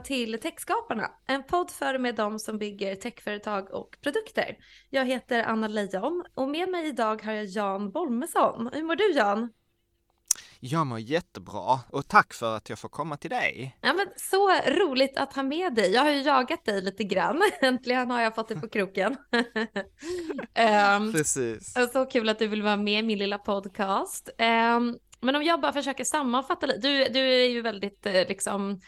välkomna till Techskaparna, en podd för med dem som bygger techföretag och produkter. Jag heter Anna Leijon och med mig idag har jag Jan Bolmesson. Hur mår du Jan? Jag mår jättebra och tack för att jag får komma till dig. Ja, men så roligt att ha med dig. Jag har ju jagat dig lite grann. Äntligen har jag fått dig på kroken. um, Precis. Så kul att du vill vara med i min lilla podcast. Um, men om jag bara försöker sammanfatta lite. Du, du är ju väldigt eh, liksom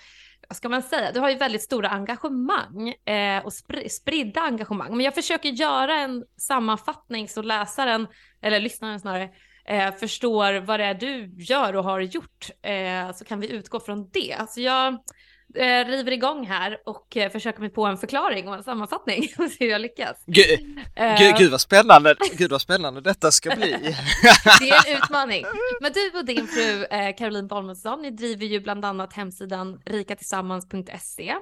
vad ska man säga, du har ju väldigt stora engagemang eh, och spr spridda engagemang. Men jag försöker göra en sammanfattning så läsaren, eller lyssnaren snarare, eh, förstår vad det är du gör och har gjort. Eh, så kan vi utgå från det. Så jag eh, river igång här och eh, försöker mig på en förklaring och en sammanfattning och se hur jag lyckas. Gud, eh, gud, gud vad spännande, gud vad spännande detta ska bli. det är en utmaning. Men du och din fru eh, Caroline Bolmesson, ni driver ju bland annat hemsidan rikatillsammans.se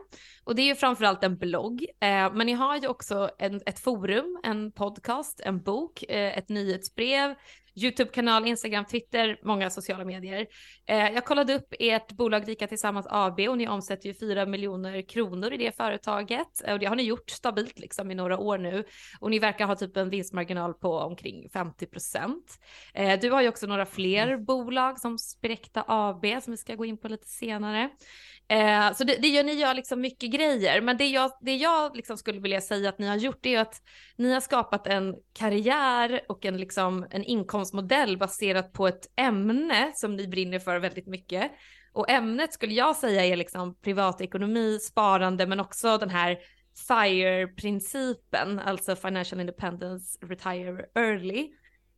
och det är ju framförallt en blogg, eh, men ni har ju också en, ett forum, en podcast, en bok, eh, ett nyhetsbrev, YouTube-kanal, Instagram, Twitter, många sociala medier. Eh, jag kollade upp ert bolag Rika Tillsammans AB och ni omsätter ju 4 miljoner kronor i det företaget och det har ni gjort stabilt liksom i några år nu och ni verkar ha typ en vinstmarginal på omkring 50 procent. Eh, du har ju också några fler mm. bolag som Spirecta AB som vi ska gå in på lite senare. Eh, så det, det gör, ni gör liksom mycket grejer, men det jag, det jag liksom skulle vilja säga att ni har gjort är att ni har skapat en karriär och en, liksom, en inkomstmodell baserat på ett ämne som ni brinner för väldigt mycket. Och ämnet skulle jag säga är liksom privatekonomi, sparande, men också den här FIRE-principen, alltså Financial Independence Retire Early.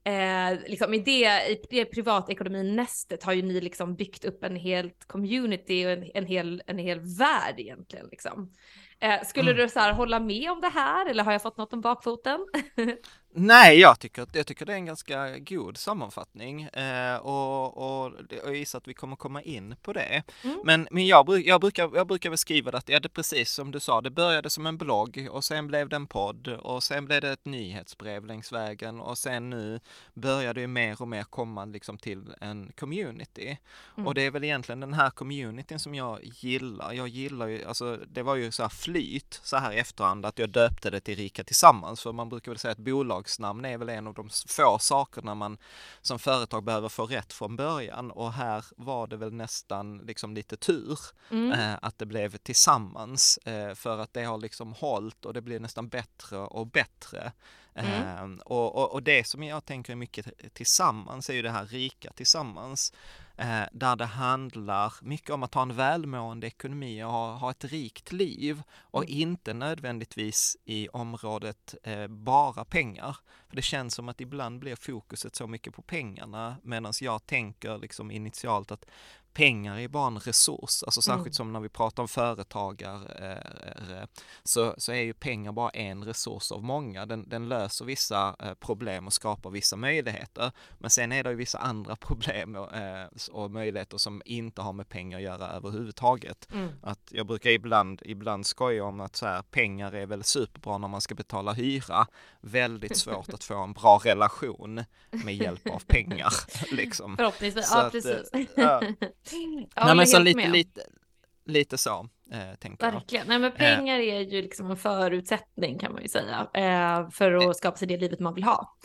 Eh, liksom i det, i det privatekonominästet har ju ni liksom byggt upp en helt community och en, en, hel, en hel värld egentligen liksom. Eh, skulle mm. du så här hålla med om det här eller har jag fått något om bakfoten? Nej, jag tycker, jag tycker det är en ganska god sammanfattning eh, och, och, jag gissar att vi kommer komma in på det. Mm. Men, men jag, jag, brukar, jag brukar beskriva det att ja, det är precis som du sa, det började som en blogg och sen blev det en podd och sen blev det ett nyhetsbrev längs vägen och sen nu börjar det mer och mer komma liksom till en community. Mm. Och det är väl egentligen den här communityn som jag gillar. Jag gillar ju, alltså det var ju så här flyt så här i efterhand att jag döpte det till Rika Tillsammans för man brukar väl säga att bolag företagsnamn är väl en av de få sakerna man som företag behöver få rätt från början och här var det väl nästan liksom lite tur mm. eh, att det blev tillsammans eh, för att det har liksom hållt och det blir nästan bättre och bättre. Mm. Eh, och, och, och, det som jag tänker är mycket tillsammans är ju det här rika tillsammans eh, där det handlar mycket om att ha en välmående ekonomi och ha, ha ett rikt liv och mm. inte nödvändigtvis i området eh, bara pengar. För det känns som att ibland blir fokuset så mycket på pengarna medan jag tänker liksom initialt att pengar är bara en resurs, alltså särskilt mm. som när vi pratar om företagare så, så är ju pengar bara en resurs av många. Den, den löser vissa eh, problem och skapar vissa möjligheter. Men sen är det ju vissa andra problem och, eh, och möjligheter som inte har med pengar att göra överhuvudtaget. Mm. Att jag brukar ibland, ibland skoja om att så här, pengar är väl superbra när man ska betala hyra. Väldigt svårt att få en bra relation med hjälp av pengar. Liksom. Förhoppningsvis, ja att, precis. Ja. Nej men så lite, lite, lite så. Eh, tänker Verkligen. Nej, men eh. pengar är ju liksom en förutsättning kan man ju säga eh, för att eh. skapa sig det livet man vill ha.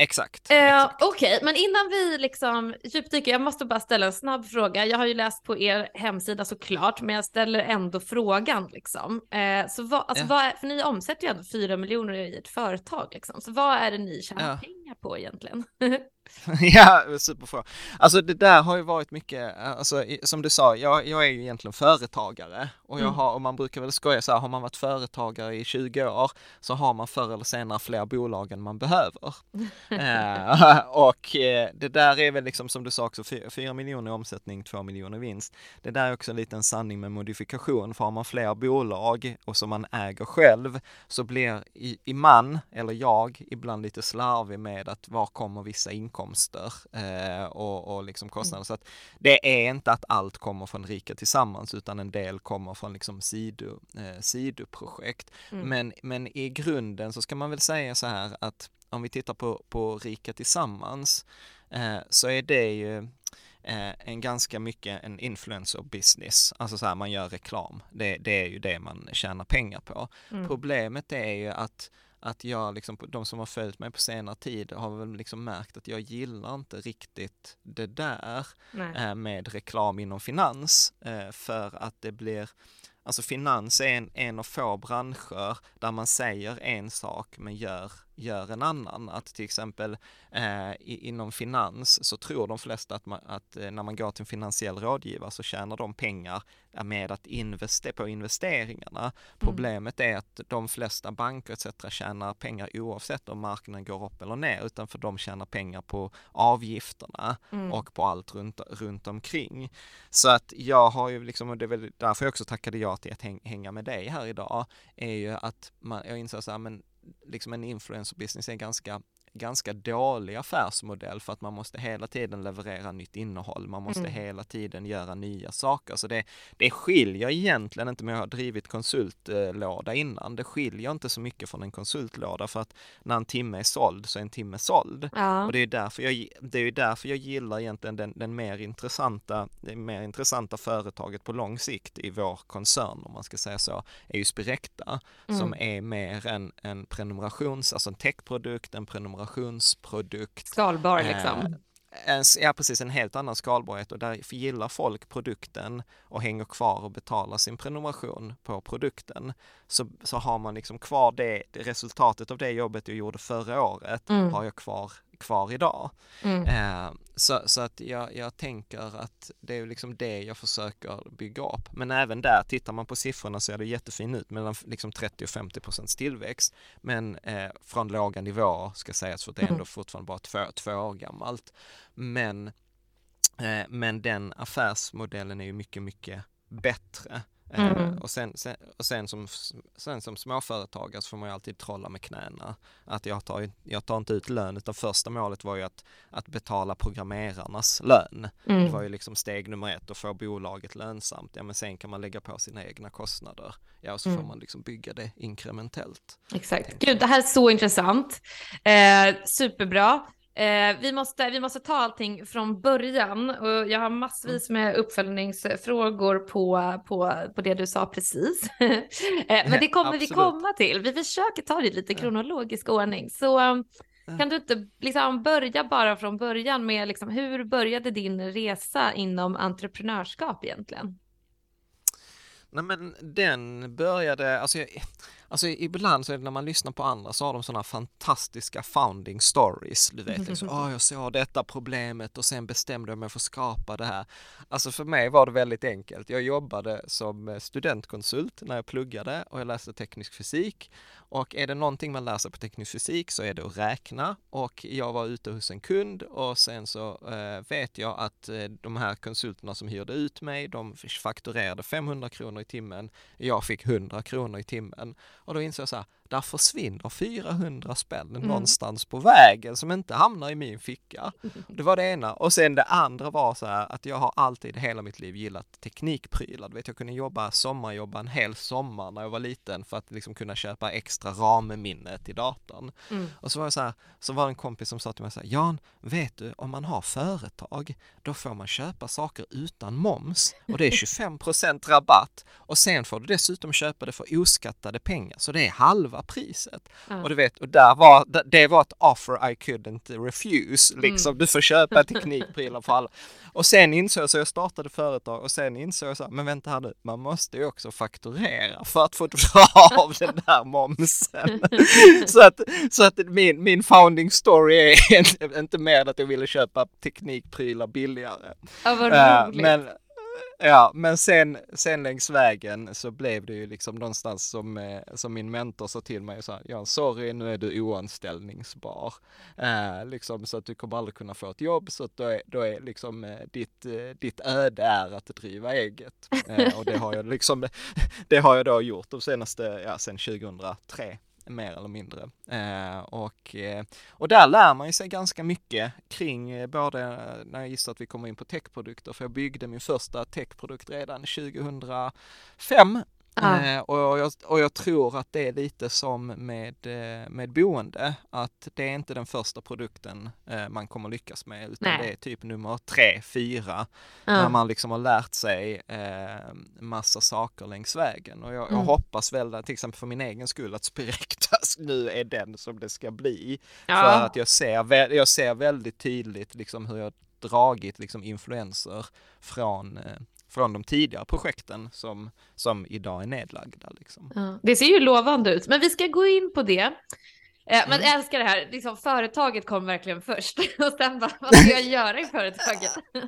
Exakt. Eh, exakt. Okej, okay. men innan vi liksom djupdyker, jag måste bara ställa en snabb fråga. Jag har ju läst på er hemsida såklart, men jag ställer ändå frågan liksom. Eh, så vad, alltså, ja. vad är, för ni omsätter ju ändå 4 miljoner i ett företag liksom, så vad är det ni tjänar ja. pengar på egentligen? ja, superfråga. Alltså det där har ju varit mycket, alltså som du sa, jag, jag är ju egentligen företagare och jag mm. har, och man brukar väl skoja så här, har man varit företagare i 20 år så har man förr eller senare fler bolag än man behöver. eh, och eh, det där är väl liksom som du sa också, 4 miljoner i omsättning, 2 miljoner i vinst. Det där är också en liten sanning med modifikation, för har man fler bolag och som man äger själv så blir i, i man, eller jag, ibland lite slarvig med att var kommer vissa inkomster eh, och, och liksom kostnader. Mm. Så att det är inte att allt kommer från Rika Tillsammans utan en del kommer från liksom sido, eh, sidoprojekt. Mm. Men, men i grunden så ska man väl säga så här att om vi tittar på, på Rika Tillsammans eh, så är det ju eh, en ganska mycket en influencer business, alltså så här man gör reklam. Det, det är ju det man tjänar pengar på. Mm. Problemet är ju att att jag, liksom, de som har följt mig på senare tid har väl liksom märkt att jag gillar inte riktigt det där eh, med reklam inom finans eh, för att det blir Alltså finans är en, en av få branscher där man säger en sak men gör gör en annan. Att till exempel eh, inom finans så tror de flesta att, man, att eh, när man går till en finansiell rådgivare så tjänar de pengar med att investera på investeringarna. Mm. Problemet är att de flesta banker etc. tjänar pengar oavsett om marknaden går upp eller ner utan för de tjänar pengar på avgifterna mm. och på allt runt, runt omkring. Så att jag har ju liksom, och det är väl därför jag också tackade ja till att hänga med dig här idag, är ju att man, jag inser så här, men liksom en influencer business är ganska ganska dålig affärsmodell för att man måste hela tiden leverera nytt innehåll. Man måste mm. hela tiden göra nya saker. Så det, det skiljer egentligen inte med att ha drivit konsultlåda innan. Det skiljer inte så mycket från en konsultlåda för att när en timme är såld så är en timme såld. Ja. Och det är därför jag, det är därför jag gillar egentligen den, den mer intressanta, det mer intressanta företaget på lång sikt i vår koncern om man ska säga så, är ju Spirecta mm. som är mer en, en prenumerations, alltså en techprodukt, en prenumeration innovationsprodukt. Skalbar liksom. Eh, en, ja precis, en helt annan skalbarhet och därför gillar folk produkten och hänger kvar och betalar sin prenumeration på produkten så, så har man liksom kvar det, resultatet av det jobbet jag gjorde förra året mm. har jag kvar kvar idag. Mm. Eh, så, så att jag, jag tänker att det är liksom det jag försöker bygga upp. Men även där, tittar man på siffrorna så ser det jättefint ut mellan liksom 30 och 50 procents tillväxt. Men eh, från låga nivåer ska sägas för det är ändå mm. fortfarande bara två, två år gammalt. Men, eh, men den affärsmodellen är ju mycket, mycket bättre. Eh, mm. och, sen, sen, och sen, som, sen som småföretagare så får man ju alltid trolla med knäna. Att jag tar, jag tar inte ut lön utan första målet var ju att, att betala programmerarnas lön. Mm. Det var ju liksom steg nummer ett att få bolaget lönsamt. Ja men sen kan man lägga på sina egna kostnader. Ja och så mm. får man liksom bygga det inkrementellt. Exakt. Gud det här är så intressant. Eh, superbra. Eh, vi, måste, vi måste ta allting från början och jag har massvis med uppföljningsfrågor på, på, på det du sa precis. eh, men det kommer vi komma till. Vi försöker ta det i lite kronologisk ordning. Så kan du inte liksom börja bara från början med liksom, hur började din resa inom entreprenörskap egentligen? Nej men den började, alltså jag, Alltså ibland så är det när man lyssnar på andra så har de sådana fantastiska founding stories. Du vet, liksom, oh, jag såg detta problemet och sen bestämde jag mig för att skapa det här. Alltså för mig var det väldigt enkelt. Jag jobbade som studentkonsult när jag pluggade och jag läste teknisk fysik. Och är det någonting man lär sig på teknisk fysik så är det att räkna och jag var ute hos en kund och sen så eh, vet jag att eh, de här konsulterna som hyrde ut mig, de fakturerade 500 kronor i timmen. Jag fick 100 kronor i timmen och då insåg jag så här, där försvinner 400 spänn mm. någonstans på vägen som inte hamnar i min ficka. Det var det ena. Och sen det andra var så här att jag har alltid hela mitt liv gillat teknikprylar. Du vet, jag kunde jobba, sommarjobba en hel sommar när jag var liten för att liksom kunna köpa extra RAM-minne till datorn. Mm. Och så var det så här, så var det en kompis som sa till mig så här, Jan, vet du, om man har företag, då får man köpa saker utan moms och det är 25% rabatt och sen får du dessutom köpa det för oskattade pengar, så det är halva priset. Mm. Och du vet, och där var, det var ett offer I couldn't refuse, liksom. Mm. Du får köpa teknikprylar för alla. Och sen insåg jag, så jag startade företag och sen insåg jag så här, men vänta här nu, man måste ju också fakturera för att få dra av den där momsen. så att, så att min, min founding story är inte, inte mer att jag ville köpa teknikprylar billigare. Ja, vad eh, roligt. Men, Ja, men sen, sen längs vägen så blev det ju liksom någonstans som, eh, som min mentor sa till mig och sa, Jan, sorry nu är du oanställningsbar. Eh, liksom så att du kommer aldrig kunna få ett jobb så att då är, då är liksom eh, ditt, eh, ditt öde är att driva eget. Eh, och det har jag liksom, det har jag då gjort de senaste, ja sen 2003 mer eller mindre. Eh, och, eh, och där lär man ju sig ganska mycket kring eh, både när jag gissar att vi kommer in på techprodukter, för jag byggde min första techprodukt redan 2005 Ah. Eh, och, jag, och jag tror att det är lite som med, eh, med boende, att det är inte den första produkten eh, man kommer lyckas med, utan Nej. det är typ nummer tre, fyra, ah. när man liksom har lärt sig eh, massa saker längs vägen. Och jag, mm. jag hoppas väl, till exempel för min egen skull, att Spirectas nu är den som det ska bli. Ja. För att jag ser, jag ser väldigt tydligt liksom hur jag dragit liksom influenser från från de tidigare projekten som, som idag är nedlagda. Liksom. Ja, det ser ju lovande ut, men vi ska gå in på det. Eh, men mm. älskar det här, liksom, företaget kom verkligen först och sen bara, vad ska jag göra i företaget?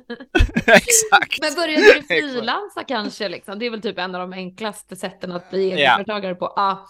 Exakt. Men började du frilansa kanske? Liksom? Det är väl typ en av de enklaste sätten att bli egenföretagare på. Ah.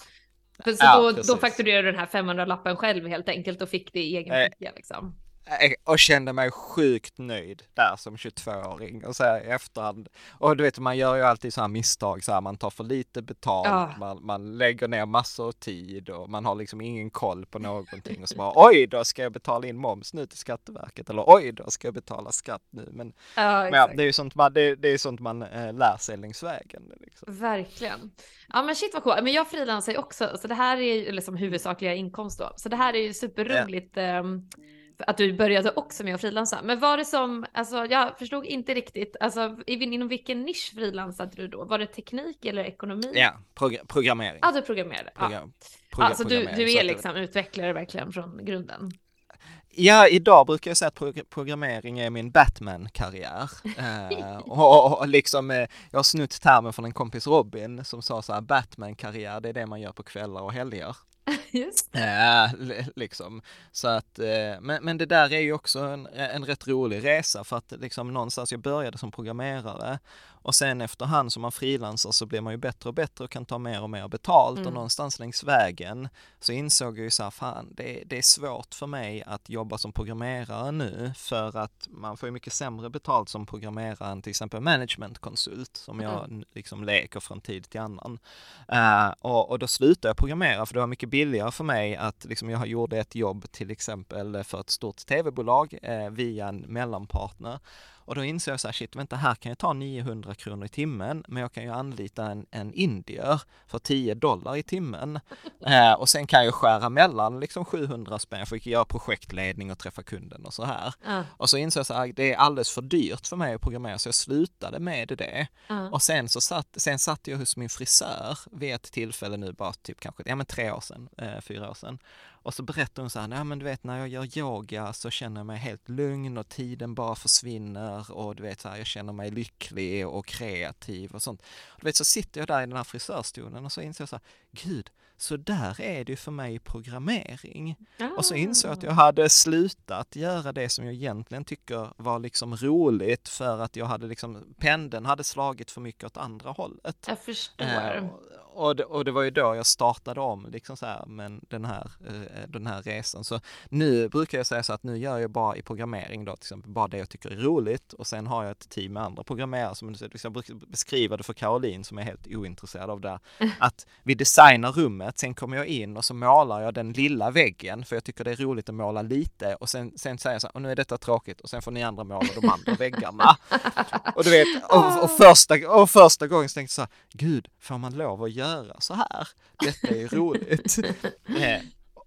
Så ja, då, då fakturerade du den här 500-lappen själv helt enkelt och fick det i egen ficka liksom. Eh, och kände mig sjukt nöjd där som 22-åring och så här i efterhand. Och du vet, man gör ju alltid så här misstag, så här, man tar för lite betalt, ja. man, man lägger ner massor av tid och man har liksom ingen koll på någonting och så bara oj, då ska jag betala in moms nu till Skatteverket eller oj, då ska jag betala skatt nu. Men, ja, men ja, det är ju sånt man, det, det är sånt man äh, lär sig längs vägen. Liksom. Verkligen. Ja men shit vad coolt. Men jag frilansar ju också, så det här är ju liksom huvudsakliga inkomst då. Så det här är ju superroligt. Ja. Um, att du började också med att frilansa. Men var det som, alltså jag förstod inte riktigt, alltså inom vilken nisch frilansade du då? Var det teknik eller ekonomi? Ja, prog programmering. Ja, du programmerade. Program ja. Alltså du, du är liksom utvecklare verkligen från grunden. Ja, idag brukar jag säga att programmering är min Batman-karriär. eh, och, och, liksom, eh, jag har snutt termen från en kompis Robin som sa så här, Batman-karriär, det är det man gör på kvällar och helger. Just Ja, liksom. Så att, eh, men, men det där är ju också en, en rätt rolig resa för att liksom någonstans, jag började som programmerare och sen efterhand som man frilansar så blir man ju bättre och bättre och kan ta mer och mer betalt mm. och någonstans längs vägen så insåg jag ju så här, fan det, det är svårt för mig att jobba som programmerare nu för att man får ju mycket sämre betalt som programmerare än till exempel managementkonsult som jag mm. liksom leker från tid till annan. Uh, och, och då slutade jag programmera för det var mycket billigare för mig att liksom jag gjorde ett jobb till exempel för ett stort tv-bolag eh, via en mellanpartner och då inser jag så här, shit, vänta, här kan jag ta 900 kronor i timmen, men jag kan ju anlita en, en indier för 10 dollar i timmen. Eh, och sen kan jag skära mellan liksom 700 spänn, jag fick göra projektledning och träffa kunden och så här. Uh. Och så inser jag så här, det är alldeles för dyrt för mig att programmera, så jag slutade med det. Uh. Och sen så satt, sen satt jag hos min frisör vid ett tillfälle nu, bara typ kanske, ja men tre år sedan, eh, fyra år sedan. Och så berättar hon så här, nej men du vet när jag gör yoga så känner jag mig helt lugn och tiden bara försvinner och du vet så här, jag känner mig lycklig och kreativ och sånt. Och du vet så sitter jag där i den här frisörstolen och så inser jag så här, gud, så där är det ju för mig i programmering. Ah. Och så insåg jag att jag hade slutat göra det som jag egentligen tycker var liksom roligt för att jag hade liksom, pendeln hade slagit för mycket åt andra hållet. Jag förstår. Eh, och det, och det var ju då jag startade om liksom så här, men den här, eh, den här resan. Så nu brukar jag säga så att nu gör jag bara i programmering då till exempel bara det jag tycker är roligt och sen har jag ett team med andra programmerare som jag brukar beskriva det för Caroline som är helt ointresserad av det. Att vi designar rummet, sen kommer jag in och så målar jag den lilla väggen för jag tycker det är roligt att måla lite och sen, sen säger jag så här, och nu är detta tråkigt och sen får ni andra måla de andra väggarna. Och du vet, och, och, första, och första gången så tänkte jag så här, gud, får man lov att göra göra så här. Detta är ju roligt. Eh,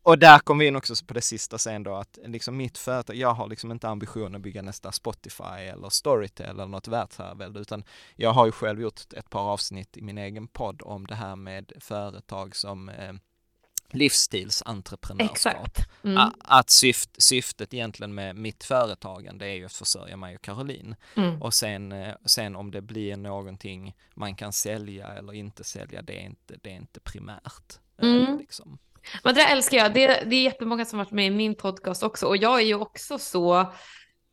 och där kom vi in också på det sista sen då att liksom mitt företag, jag har liksom inte ambition att bygga nästa Spotify eller Storytel eller något världsherravälde utan jag har ju själv gjort ett par avsnitt i min egen podd om det här med företag som eh, livsstilsentreprenörskap. Mm. Att syft, syftet egentligen med mitt företagande är ju att försörja mig och Caroline. Mm. Och sen, eh, sen om det blir någonting man kan sälja eller inte sälja, det är inte, det är inte primärt. Eh, mm. Liksom. Men det där älskar jag. Det, det är jättemånga som varit med i min podcast också och jag är ju också så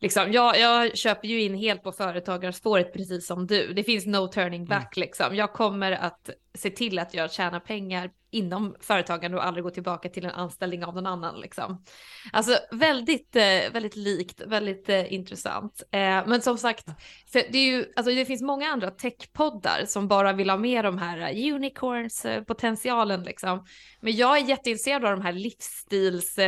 Liksom, jag, jag köper ju in helt på företagarspåret precis som du. Det finns no turning back mm. liksom. Jag kommer att se till att jag tjänar pengar inom företagande och aldrig gå tillbaka till en anställning av någon annan liksom. Alltså väldigt, eh, väldigt likt, väldigt eh, intressant. Eh, men som sagt, det, är ju, alltså det finns många andra techpoddar som bara vill ha med de här unicorns potentialen liksom. Men jag är jätteintresserad av de här livsstils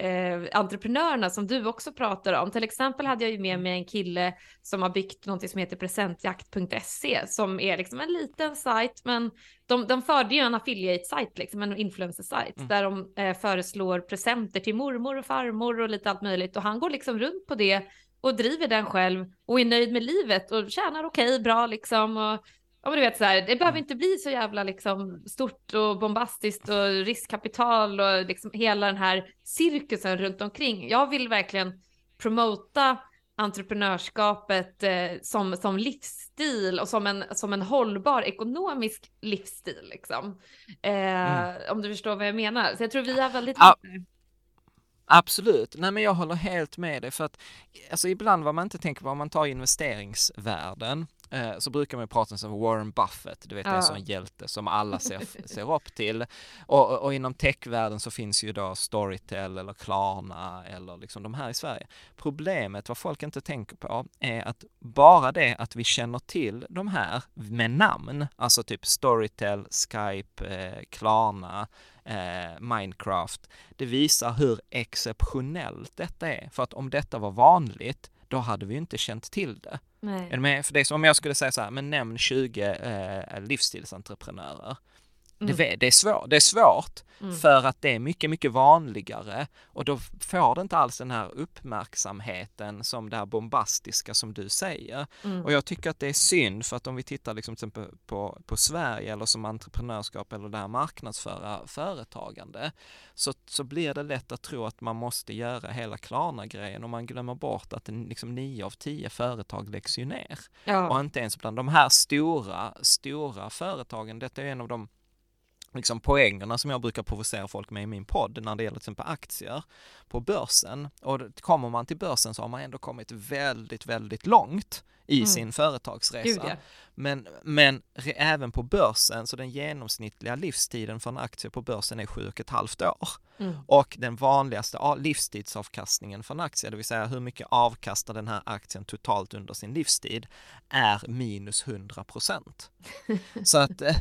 eh, entreprenörerna som du också pratar om. Till exempel hade jag ju med mig en kille som har byggt något som heter presentjakt.se som är liksom en liten sajt, men de, de förde ju en affiliate-sajt, liksom en influencer-sajt, mm. där de eh, föreslår presenter till mormor och farmor och lite allt möjligt och han går liksom runt på det och driver den själv och är nöjd med livet och tjänar okej, okay, bra liksom. Och, Ja men du vet så här, det behöver mm. inte bli så jävla liksom stort och bombastiskt och riskkapital och liksom hela den här cirkusen runt omkring. Jag vill verkligen promota entreprenörskapet eh, som, som livsstil och som en, som en hållbar ekonomisk livsstil liksom. Eh, mm. Om du förstår vad jag menar. Så jag tror vi har väldigt ja. Absolut, nej men jag håller helt med dig för att alltså ibland vad man inte tänker på om man tar investeringsvärden Eh, så brukar man prata om Warren Buffett, du vet ja. en sån hjälte som alla ser, ser upp till. Och, och inom techvärlden så finns ju då Storytel eller Klarna eller liksom de här i Sverige. Problemet, vad folk inte tänker på, är att bara det att vi känner till de här med namn, alltså typ Storytel, Skype, eh, Klarna, eh, Minecraft, det visar hur exceptionellt detta är. För att om detta var vanligt, då hade vi inte känt till det. Nej. Är med? För det är som om jag skulle säga så här, men nämn 20 eh, livsstilsentreprenörer. Mm. Det, det, är svår, det är svårt mm. för att det är mycket, mycket vanligare och då får det inte alls den här uppmärksamheten som det här bombastiska som du säger. Mm. Och jag tycker att det är synd för att om vi tittar liksom till exempel på, på Sverige eller som entreprenörskap eller det här marknadsföra företagande så, så blir det lätt att tro att man måste göra hela Klarna-grejen och man glömmer bort att liksom nio av tio företag läggs ju ner. Ja. Och inte ens bland de här stora, stora företagen, detta är en av de liksom poängerna som jag brukar provocera folk med i min podd när det gäller till exempel aktier på börsen. Och kommer man till börsen så har man ändå kommit väldigt, väldigt långt i mm. sin företagsresa. Gud, ja. Men, men även på börsen, så den genomsnittliga livstiden för en aktie på börsen är sju och ett halvt år. Mm. Och den vanligaste livstidsavkastningen för en aktie, det vill säga hur mycket avkastar den här aktien totalt under sin livstid, är minus 100 procent. Så att, eh,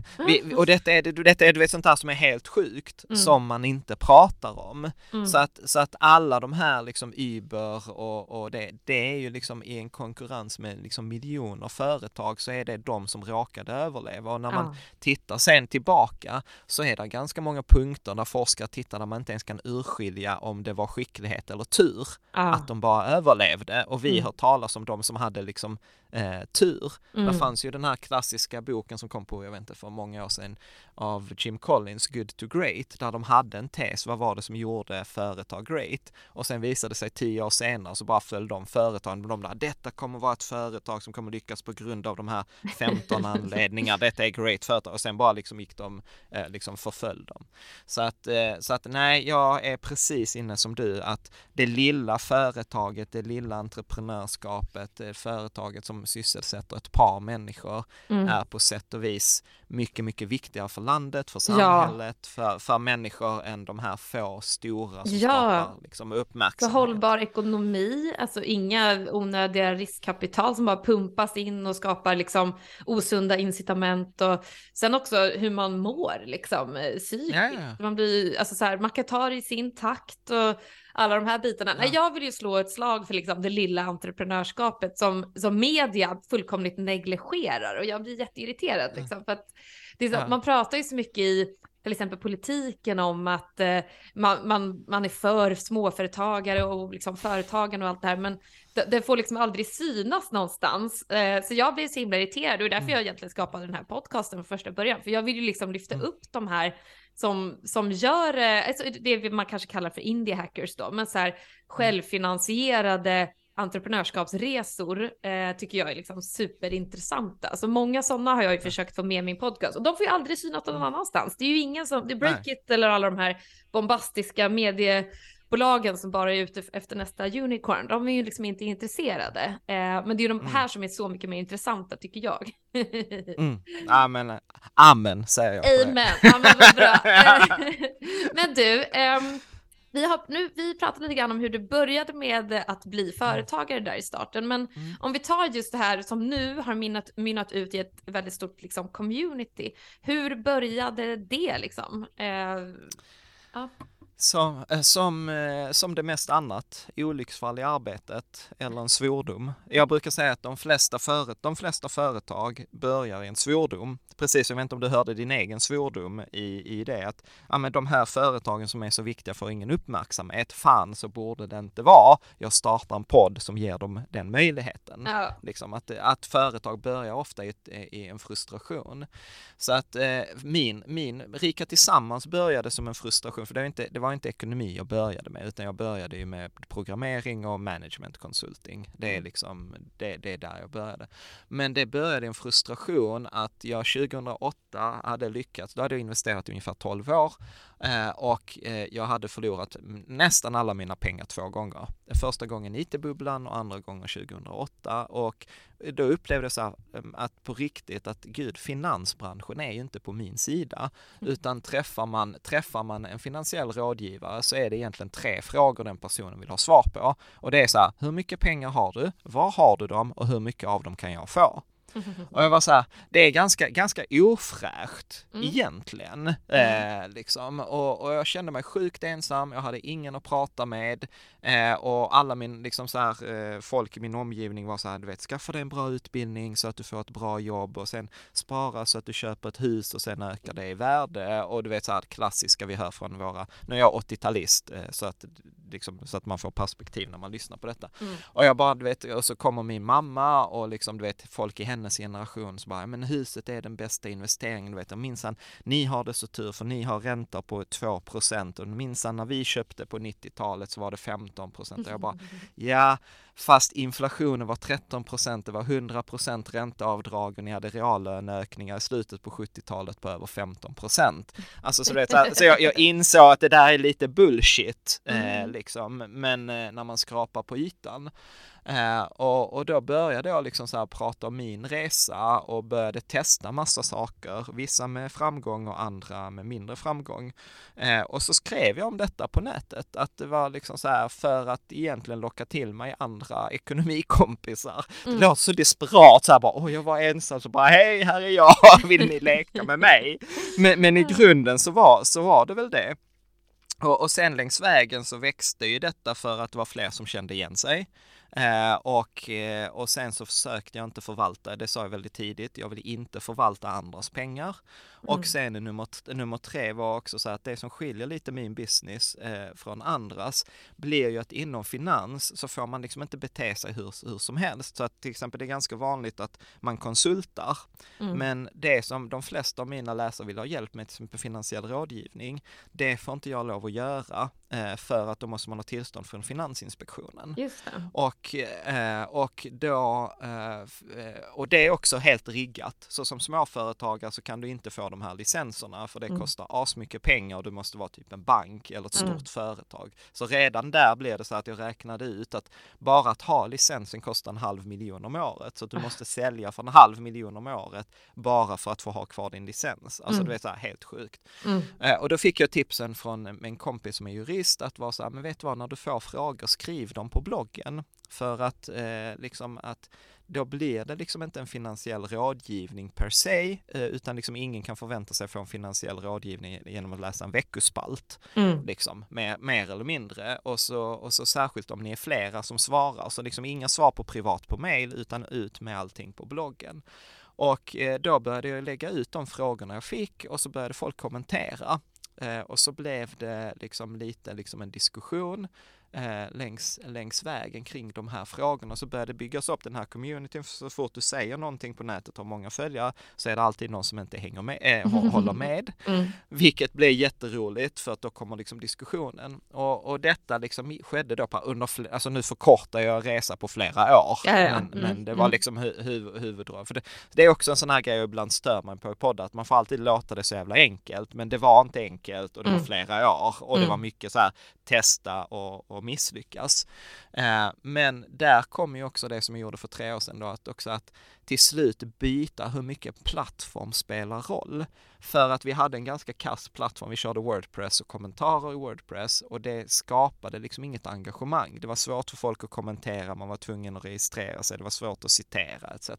och detta är, detta är du vet, sånt här som är helt sjukt, mm. som man inte pratar om. Mm. Så, att, så att alla de här liksom Uber och, och det, det är ju liksom i en konkurrens med liksom miljoner företag så är det de som råkade överleva och när man tittar sen tillbaka så är det ganska många punkter där forskare tittar där man inte ens kan urskilja om det var skicklighet eller tur ja. att de bara överlevde och vi mm. hör talas om de som hade liksom eh, tur. Mm. Där fanns ju den här klassiska boken som kom på, jag vet inte, för många år sedan av Jim Collins, Good to Great, där de hade en tes, vad var det som gjorde företag great? Och sen visade det sig tio år senare så bara föll de företagen, de där, detta kommer vara ett företag som kommer lyckas på grund av de här 15 anledningar, detta är great företag och sen bara liksom gick de, eh, liksom förföll dem. Så att, eh, så att nej, jag är precis inne som du, att det lilla företaget, det lilla entreprenörskapet, företaget som sysselsätter ett par människor mm. är på sätt och vis mycket, mycket viktigare för landet, för samhället, ja. för, för människor än de här få stora som ja. skapar liksom, uppmärksamhet. För hållbar ekonomi, alltså inga onödiga riskkapital som bara pumpas in och skapar liksom osunda incitament och sen också hur man mår liksom psykiskt. Ja, man blir, alltså så här, man kan ta det i sin takt och alla de här bitarna. Ja. Jag vill ju slå ett slag för liksom det lilla entreprenörskapet som, som media fullkomligt negligerar och jag blir jätteirriterad liksom, för att det är så, ja. man pratar ju så mycket i till exempel politiken om att eh, man, man, man är för småföretagare och liksom företagen och allt det här, men det, det får liksom aldrig synas någonstans. Eh, så jag blir så himla irriterad och det är därför mm. jag egentligen skapade den här podcasten från första början, för jag vill ju liksom lyfta mm. upp de här som, som gör, eh, alltså det man kanske kallar för indie hackers då, men så här självfinansierade entreprenörskapsresor eh, tycker jag är liksom superintressanta. Alltså många sådana har jag ju försökt få med i min podcast och de får ju aldrig synas någon mm. annanstans. Det är ju ingen som, det är Breakit eller alla de här bombastiska medie bolagen som bara är ute efter nästa unicorn, de är ju liksom inte intresserade. Eh, men det är ju de mm. här mm. som är så mycket mer intressanta tycker jag. mm. Amen, amen säger jag. Amen, amen vad bra. men du, ehm, vi, har, nu, vi pratade lite grann om hur du började med att bli mm. företagare där i starten, men mm. om vi tar just det här som nu har mynnat, mynnat ut i ett väldigt stort liksom, community, hur började det liksom? Eh, ja. Som, eh, som, eh, som det mest annat, olycksfall i arbetet eller en svordom. Jag brukar säga att de flesta, före, de flesta företag börjar i en svordom. Precis, jag vet inte om du hörde din egen svordom i, i det att ja, men de här företagen som är så viktiga får ingen uppmärksamhet. Fan så borde det inte vara. Jag startar en podd som ger dem den möjligheten. Ja. Liksom att, att företag börjar ofta i, i en frustration. Så att eh, min, min Rika Tillsammans började som en frustration, för det var, inte, det var inte ekonomi jag började med, utan jag började ju med programmering och management consulting. Det är mm. liksom, det, det är där jag började. Men det började en frustration att jag 2008 hade lyckats, då hade jag investerat i ungefär 12 år Eh, och eh, jag hade förlorat nästan alla mina pengar två gånger. Första gången IT-bubblan och andra gången 2008 och då upplevde jag så här, att på riktigt att gud, finansbranschen är ju inte på min sida, mm. utan träffar man, träffar man en finansiell rådgivare så är det egentligen tre frågor den personen vill ha svar på. Och det är så här, hur mycket pengar har du? Var har du dem? Och hur mycket av dem kan jag få? Och jag var så här, det är ganska, ganska ofräscht mm. egentligen. Mm. Eh, liksom. och, och, jag kände mig sjukt ensam, jag hade ingen att prata med eh, och alla min, liksom så här, eh, folk i min omgivning var så här, du vet, skaffa dig en bra utbildning så att du får ett bra jobb och sen spara så att du köper ett hus och sen ökar det i värde och du vet så här klassiska vi hör från våra, nu är jag 80-talist eh, så att liksom, så att man får perspektiv när man lyssnar på detta. Mm. Och jag bara, du vet, och så kommer min mamma och liksom, du vet, folk i hennes generation så bara, men huset är den bästa investeringen, du vet, minsann, ni har det så tur för ni har räntor på 2 procent. Och minsann när vi köpte på 90-talet så var det 15 procent. Jag bara, ja, fast inflationen var 13 procent, det var 100 procent ränteavdrag och ni hade reallöneökningar i slutet på 70-talet på över 15 procent. Alltså så, vet, så jag, jag insåg att det där är lite bullshit, eh, mm. liksom, men eh, när man skrapar på ytan. Eh, och, och då började jag liksom så här prata om min resa och började testa massa saker, vissa med framgång och andra med mindre framgång. Eh, och så skrev jag om detta på nätet, att det var liksom så här för att egentligen locka till mig andra ekonomikompisar. Mm. Det låter så desperat så här bara, åh jag var ensam, så bara hej här är jag, vill ni leka med mig? Men, men i grunden så var, så var det väl det. Och, och sen längs vägen så växte ju detta för att det var fler som kände igen sig. Eh, och, eh, och sen så försökte jag inte förvalta, det sa jag väldigt tidigt, jag vill inte förvalta andras pengar. Mm. Och sen nummer, nummer tre var också så att det som skiljer lite min business eh, från andras blir ju att inom finans så får man liksom inte bete sig hur, hur som helst. Så att till exempel det är ganska vanligt att man konsultar, mm. men det som de flesta av mina läsare vill ha hjälp med, till exempel finansiell rådgivning, det får inte jag lov att göra eh, för att då måste man ha tillstånd från Finansinspektionen. Och, eh, och då, eh, och det är också helt riggat. Så som småföretagare så kan du inte få de här licenserna för det mm. kostar asmycket pengar och du måste vara typ en bank eller ett stort mm. företag. Så redan där blev det så att jag räknade ut att bara att ha licensen kostar en halv miljon om året. Så att du ah. måste sälja för en halv miljon om året bara för att få ha kvar din licens. Alltså mm. du vet så här helt sjukt. Mm. Eh, och då fick jag tipsen från en kompis som är jurist att vara så här, men vet du vad, när du får frågor skriv dem på bloggen. För att eh, liksom att då blir det liksom inte en finansiell rådgivning per se, eh, utan liksom ingen kan förvänta sig få en finansiell rådgivning genom att läsa en veckospalt, mm. liksom, mer, mer eller mindre. Och så, och så särskilt om ni är flera som svarar, så liksom inga svar på privat på mail, utan ut med allting på bloggen. Och eh, då började jag lägga ut de frågorna jag fick och så började folk kommentera. Eh, och så blev det liksom lite liksom en diskussion eh, längs, längs vägen kring de här frågorna så började byggas upp den här communityn. Så fort du säger någonting på nätet och många följare så är det alltid någon som inte hänger med, äh, håller med. Mm. Vilket blir jätteroligt för att då kommer liksom diskussionen. Och, och detta liksom skedde då på, under, alltså nu förkortar jag resa på flera år. Ja, ja. Men, mm. men, det var mm. liksom hu, hu, huvuddrag. För det, det, är också en sån här grej jag ibland stör mig på i poddar, att man får alltid låta det så jävla enkelt. Men det var inte enkelt och det var mm. flera år och det mm. var mycket så här testa och, och att misslyckas. Eh, men där kommer ju också det som jag gjorde för tre år sedan då, att också att till slut byta hur mycket plattform spelar roll. För att vi hade en ganska kass plattform, vi körde Wordpress och kommentarer i Wordpress och det skapade liksom inget engagemang. Det var svårt för folk att kommentera, man var tvungen att registrera sig, det var svårt att citera etc.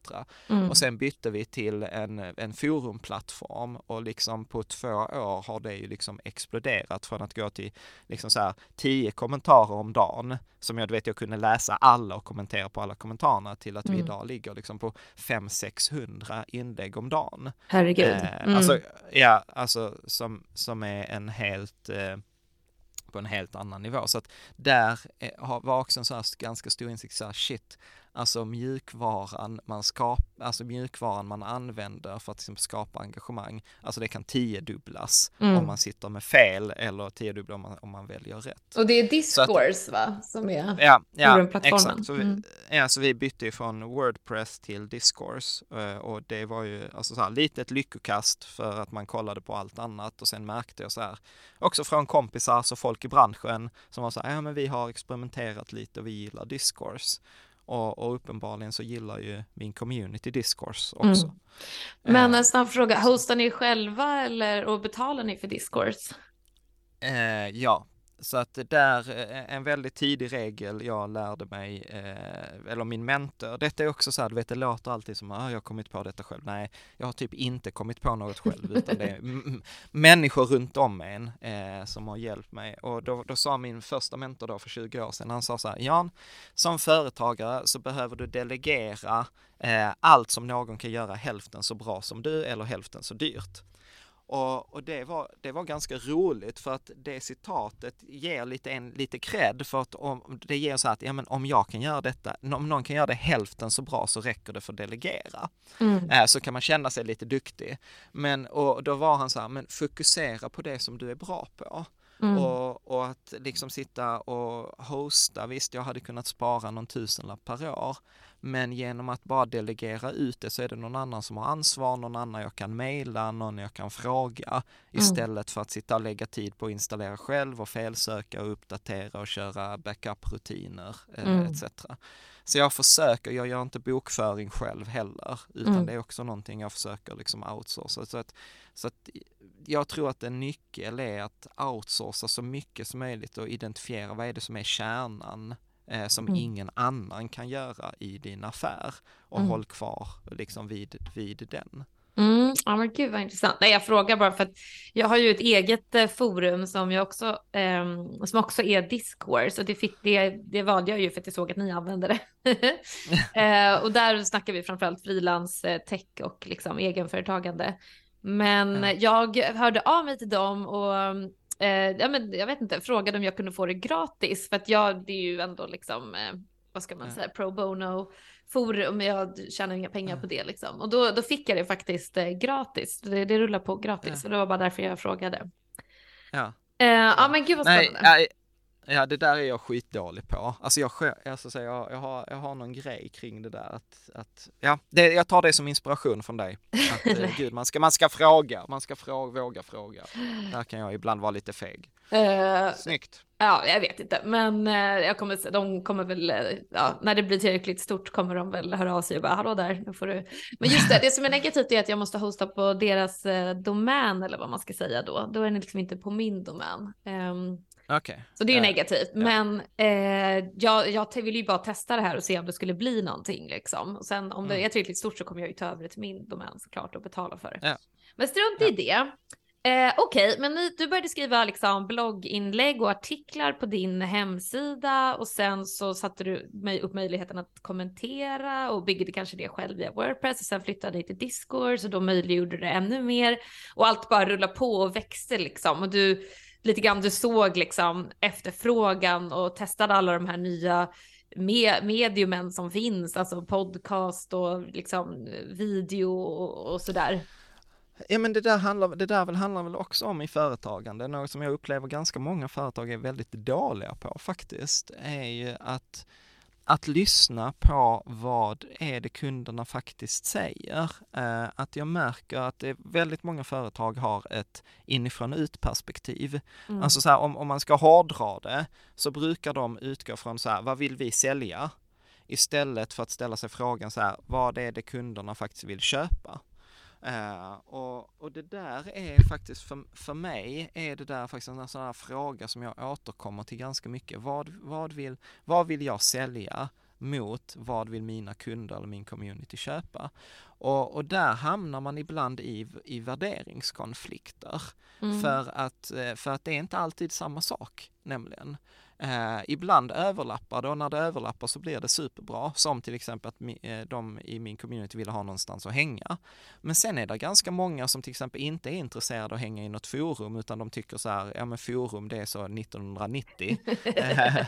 Mm. Och sen bytte vi till en, en forumplattform och liksom på två år har det ju liksom exploderat från att gå till liksom så här tio kommentarer om dagen som jag vet jag kunde läsa alla och kommentera på alla kommentarerna till att mm. vi idag ligger liksom på 500-600 inlägg om dagen. Herregud. Eh, mm. Alltså, ja, alltså som, som är en helt eh, på en helt annan nivå. Så att där eh, var också en sån här ganska stor insikt, så här, shit, alltså mjukvaran man skapar, alltså mjukvaran man använder för att liksom skapa engagemang, alltså det kan tiodubblas mm. om man sitter med fel eller tiodubbla om man, om man väljer rätt. Och det är Discourse att, va, som är ja, ja, exakt. Så vi, mm. ja, så vi bytte ju från Wordpress till Discourse eh, och det var ju alltså så här lite ett lyckokast för att man kollade på allt annat och sen märkte jag så här också från kompisar, så folk i branschen som var så här, ja men vi har experimenterat lite och vi gillar Discourse. Och, och, uppenbarligen så gillar ju min community discourse också. Mm. Men en snabb fråga, hostar ni själva eller och betalar ni för discourse? Eh, ja, så att det där eh, en väldigt tidig regel jag lärde mig, eh, eller min mentor, detta är också så här, du vet det låter alltid som att ah, jag har kommit på detta själv. Nej, jag har typ inte kommit på något själv, utan det är människor runt om en eh, som har hjälpt mig. Och då, då sa min första mentor då för 20 år sedan, han sa så här, Jan, som företagare så behöver du delegera eh, allt som någon kan göra hälften så bra som du eller hälften så dyrt. Och, och, det, var, det var ganska roligt för att det citatet ger lite, en, lite cred för att om, det ger så att ja, men om jag kan göra detta, om någon kan göra det hälften så bra så räcker det för att delegera. Mm. Äh, så kan man känna sig lite duktig. Men och då var han så här, men fokusera på det som du är bra på. Mm. Och, och, att liksom sitta och hosta, visst jag hade kunnat spara någon tusenlapp per år, men genom att bara delegera ut det så är det någon annan som har ansvar, någon annan jag kan mejla, någon jag kan fråga mm. istället för att sitta och lägga tid på att installera själv och felsöka och uppdatera och köra backup-rutiner eh, mm. etc. Så jag försöker, jag gör inte bokföring själv heller, utan mm. det är också någonting jag försöker liksom outsourca. Så att, så att jag tror att en nyckel är att outsourca så mycket som möjligt och identifiera vad är det som är kärnan eh, som mm. ingen annan kan göra i din affär och mm. håll kvar liksom vid, vid den. Mm, ja men gud vad intressant. Nej, jag frågar bara för att jag har ju ett eget eh, forum som jag också, eh, som också är Discourse och det, fick, det, det valde jag ju för att jag såg att ni använde det. eh, och där snackar vi framförallt frilans, eh, tech och liksom egenföretagande. Men ja. jag hörde av mig till dem och eh, ja, men jag vet inte, frågade om jag kunde få det gratis för att jag, det är ju ändå liksom, eh, vad ska man ja. säga, pro bono forum, jag tjänar inga pengar ja. på det liksom. Och då, då fick jag det faktiskt eh, gratis, det, det rullar på gratis, och det var bara därför jag frågade. Ja. Eh, ja. men gud vad spännande. Nej, Ja, det där är jag skitdålig på. Alltså jag, alltså, jag, jag, har, jag har någon grej kring det där att, att ja, det, jag tar det som inspiration från dig. Att, eh, gud, man ska, man ska fråga, man ska fråga, våga fråga. Där kan jag ibland vara lite feg. Uh, Snyggt. Ja, jag vet inte, men uh, jag kommer, de kommer väl, uh, ja, när det blir tillräckligt stort kommer de väl höra av sig och bara, hallå där, nu får du. Men just det, det som är negativt är att jag måste hosta på deras domän eller vad man ska säga då. Då är det liksom inte på min domän. Um, Okay. Så det är ju uh, negativt. Ja. Men eh, jag, jag vill ju bara testa det här och se om det skulle bli någonting liksom. Och sen om mm. det är tillräckligt stort så kommer jag ju ta över det till min domän såklart och betala för det. Ja. Men strunt ja. i det. Eh, Okej, okay, men ni, du började skriva liksom blogginlägg och artiklar på din hemsida och sen så satte du upp möjligheten att kommentera och byggde kanske det själv via Wordpress och sen flyttade ni till Discord så då möjliggjorde det ännu mer och allt bara rullade på och växte liksom och du lite grann du såg liksom efterfrågan och testade alla de här nya med, mediumen som finns, alltså podcast och liksom eh, video och, och sådär. Ja men det där, handlar, det där väl handlar väl också om i företagande, något som jag upplever ganska många företag är väldigt dåliga på faktiskt, är ju att att lyssna på vad är det kunderna faktiskt säger. Eh, att jag märker att det väldigt många företag har ett inifrån ut perspektiv. Mm. Alltså så här, om, om man ska hårdra det så brukar de utgå från så här, vad vill vi sälja? Istället för att ställa sig frågan så här, vad är det kunderna faktiskt vill köpa? Uh, och, och det där är faktiskt för, för mig är det där faktiskt en sån här fråga som jag återkommer till ganska mycket. Vad, vad, vill, vad vill jag sälja mot vad vill mina kunder eller min community köpa? Och, och där hamnar man ibland i, i värderingskonflikter. Mm. För, att, eh, för att det är inte alltid samma sak nämligen. Eh, ibland överlappar det och när det överlappar så blir det superbra, som till exempel att mi, eh, de i min community vill ha någonstans att hänga. Men sen är det ganska många som till exempel inte är intresserade av att hänga i något forum utan de tycker så här, ja men forum det är så 1990. eh,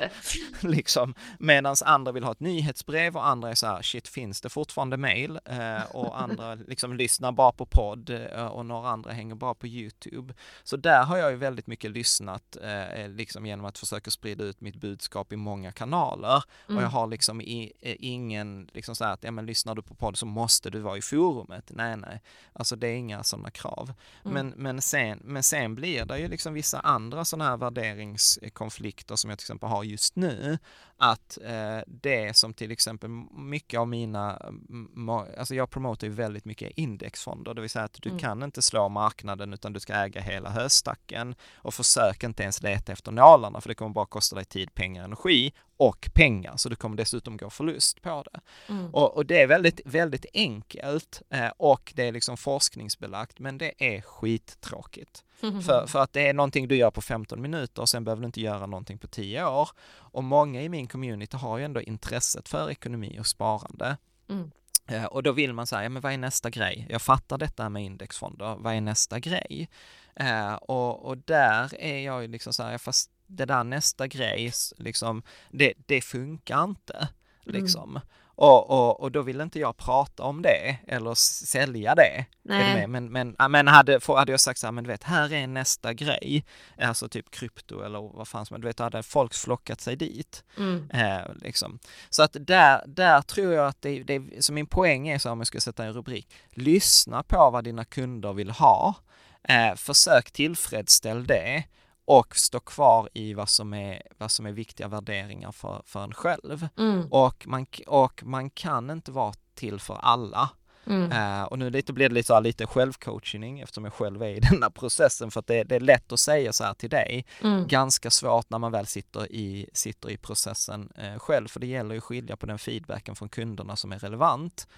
liksom. Medan andra vill ha ett nyhetsbrev och andra är så här, shit finns det fortfarande mail? Eh, och andra liksom lyssnar bara på podd eh, och några andra hänger bara på YouTube. Så där har jag ju väldigt mycket lyssnat eh, liksom genom att försöka sprida ut mitt budskap i många kanaler mm. och jag har liksom i, ingen liksom så här att, ja men lyssnar du på podd så måste du vara i forumet. Nej, nej, alltså det är inga sådana krav. Mm. Men, men, sen, men sen blir det ju liksom vissa andra sådana här värderingskonflikter som jag till exempel har just nu. Att eh, det som till exempel mycket av mina, alltså jag promotar ju väldigt mycket indexfonder, det vill säga att du mm. kan inte slå marknaden utan du ska äga hela höstacken och försök inte ens leta efter nålarna för det kommer bara kosta dig tid, pengar, energi och pengar, så du kommer dessutom gå förlust på det. Mm. Och, och, det är väldigt, väldigt enkelt eh, och det är liksom forskningsbelagt, men det är skittråkigt. Mm. För, för att det är någonting du gör på 15 minuter och sen behöver du inte göra någonting på 10 år. Och många i min community har ju ändå intresset för ekonomi och sparande. Mm. Eh, och då vill man säga, ja, men vad är nästa grej? Jag fattar detta med indexfonder, vad är nästa grej? Eh, och, och där är jag ju liksom så här, fast det där nästa grej, liksom, det, det funkar inte. Mm. Liksom. Mm. Och, och, och då vill inte jag prata om det eller sälja det. Nej. Men, men, men hade, hade jag sagt så här, men du vet, här är nästa grej, alltså typ krypto eller vad fan som du vet, hade folk flockat sig dit. Mm. Eh, liksom. Så att där, där tror jag att det, det, så min poäng är så om jag ska sätta en rubrik, lyssna på vad dina kunder vill ha, eh, försök tillfredsställ det och stå kvar i vad som är, vad som är viktiga värderingar för, för en själv. Mm. Och, man, och man kan inte vara till för alla. Mm. Uh, och nu lite, blir det lite, så här, lite självcoaching eftersom jag själv är i denna processen för att det, det är lätt att säga så här till dig. Mm. Ganska svårt när man väl sitter i, sitter i processen uh, själv för det gäller ju att skilja på den feedbacken från kunderna som är relevant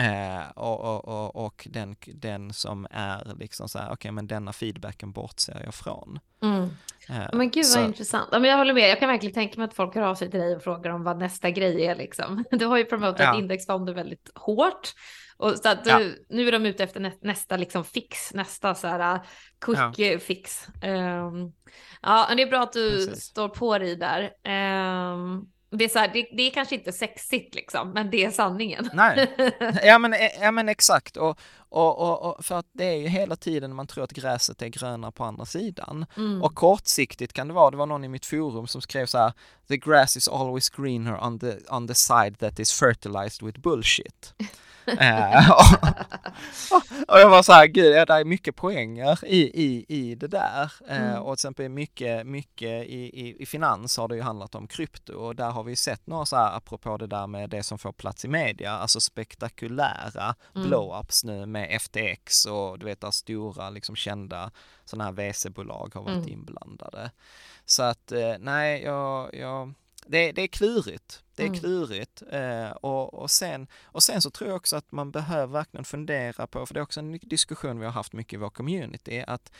uh, och, och, och, och, den, den som är liksom så här, okej okay, men denna feedbacken bortser jag från. Mm. Men gud vad så. intressant. men jag håller med, jag kan verkligen tänka mig att folk hör av sig till dig och frågar om vad nästa grej är liksom. Du har ju promotat ja. indexfonder väldigt hårt. Och så att, ja. nu är de ute efter nä nästa liksom fix, nästa så här uh, quick ja. fix. Um, ja, det är bra att du Precis. står på dig där. Um, det är, så här, det, det, är kanske inte sexigt liksom, men det är sanningen. Nej, ja men, ja, men exakt. Och, och, och, och, för att det är ju hela tiden man tror att gräset är grönare på andra sidan. Mm. Och kortsiktigt kan det vara, det var någon i mitt forum som skrev så här, the grass is always greener on the, on the side that is fertilized with bullshit. Eh, och jag var så här, gud, ja, det är mycket poänger i, i, i det där. Eh, mm. Och till exempel mycket, mycket i, i, i finans har det ju handlat om krypto och där har vi sett några så här, apropå det där med det som får plats i media, alltså spektakulära mm. blow-ups nu med FTX och du vet där stora liksom kända sådana här VC-bolag har varit mm. inblandade. Så att eh, nej, jag, jag det, det är klurigt. Det är mm. klurigt. Eh, och, och, sen, och sen så tror jag också att man behöver verkligen fundera på, för det är också en diskussion vi har haft mycket i vår community, att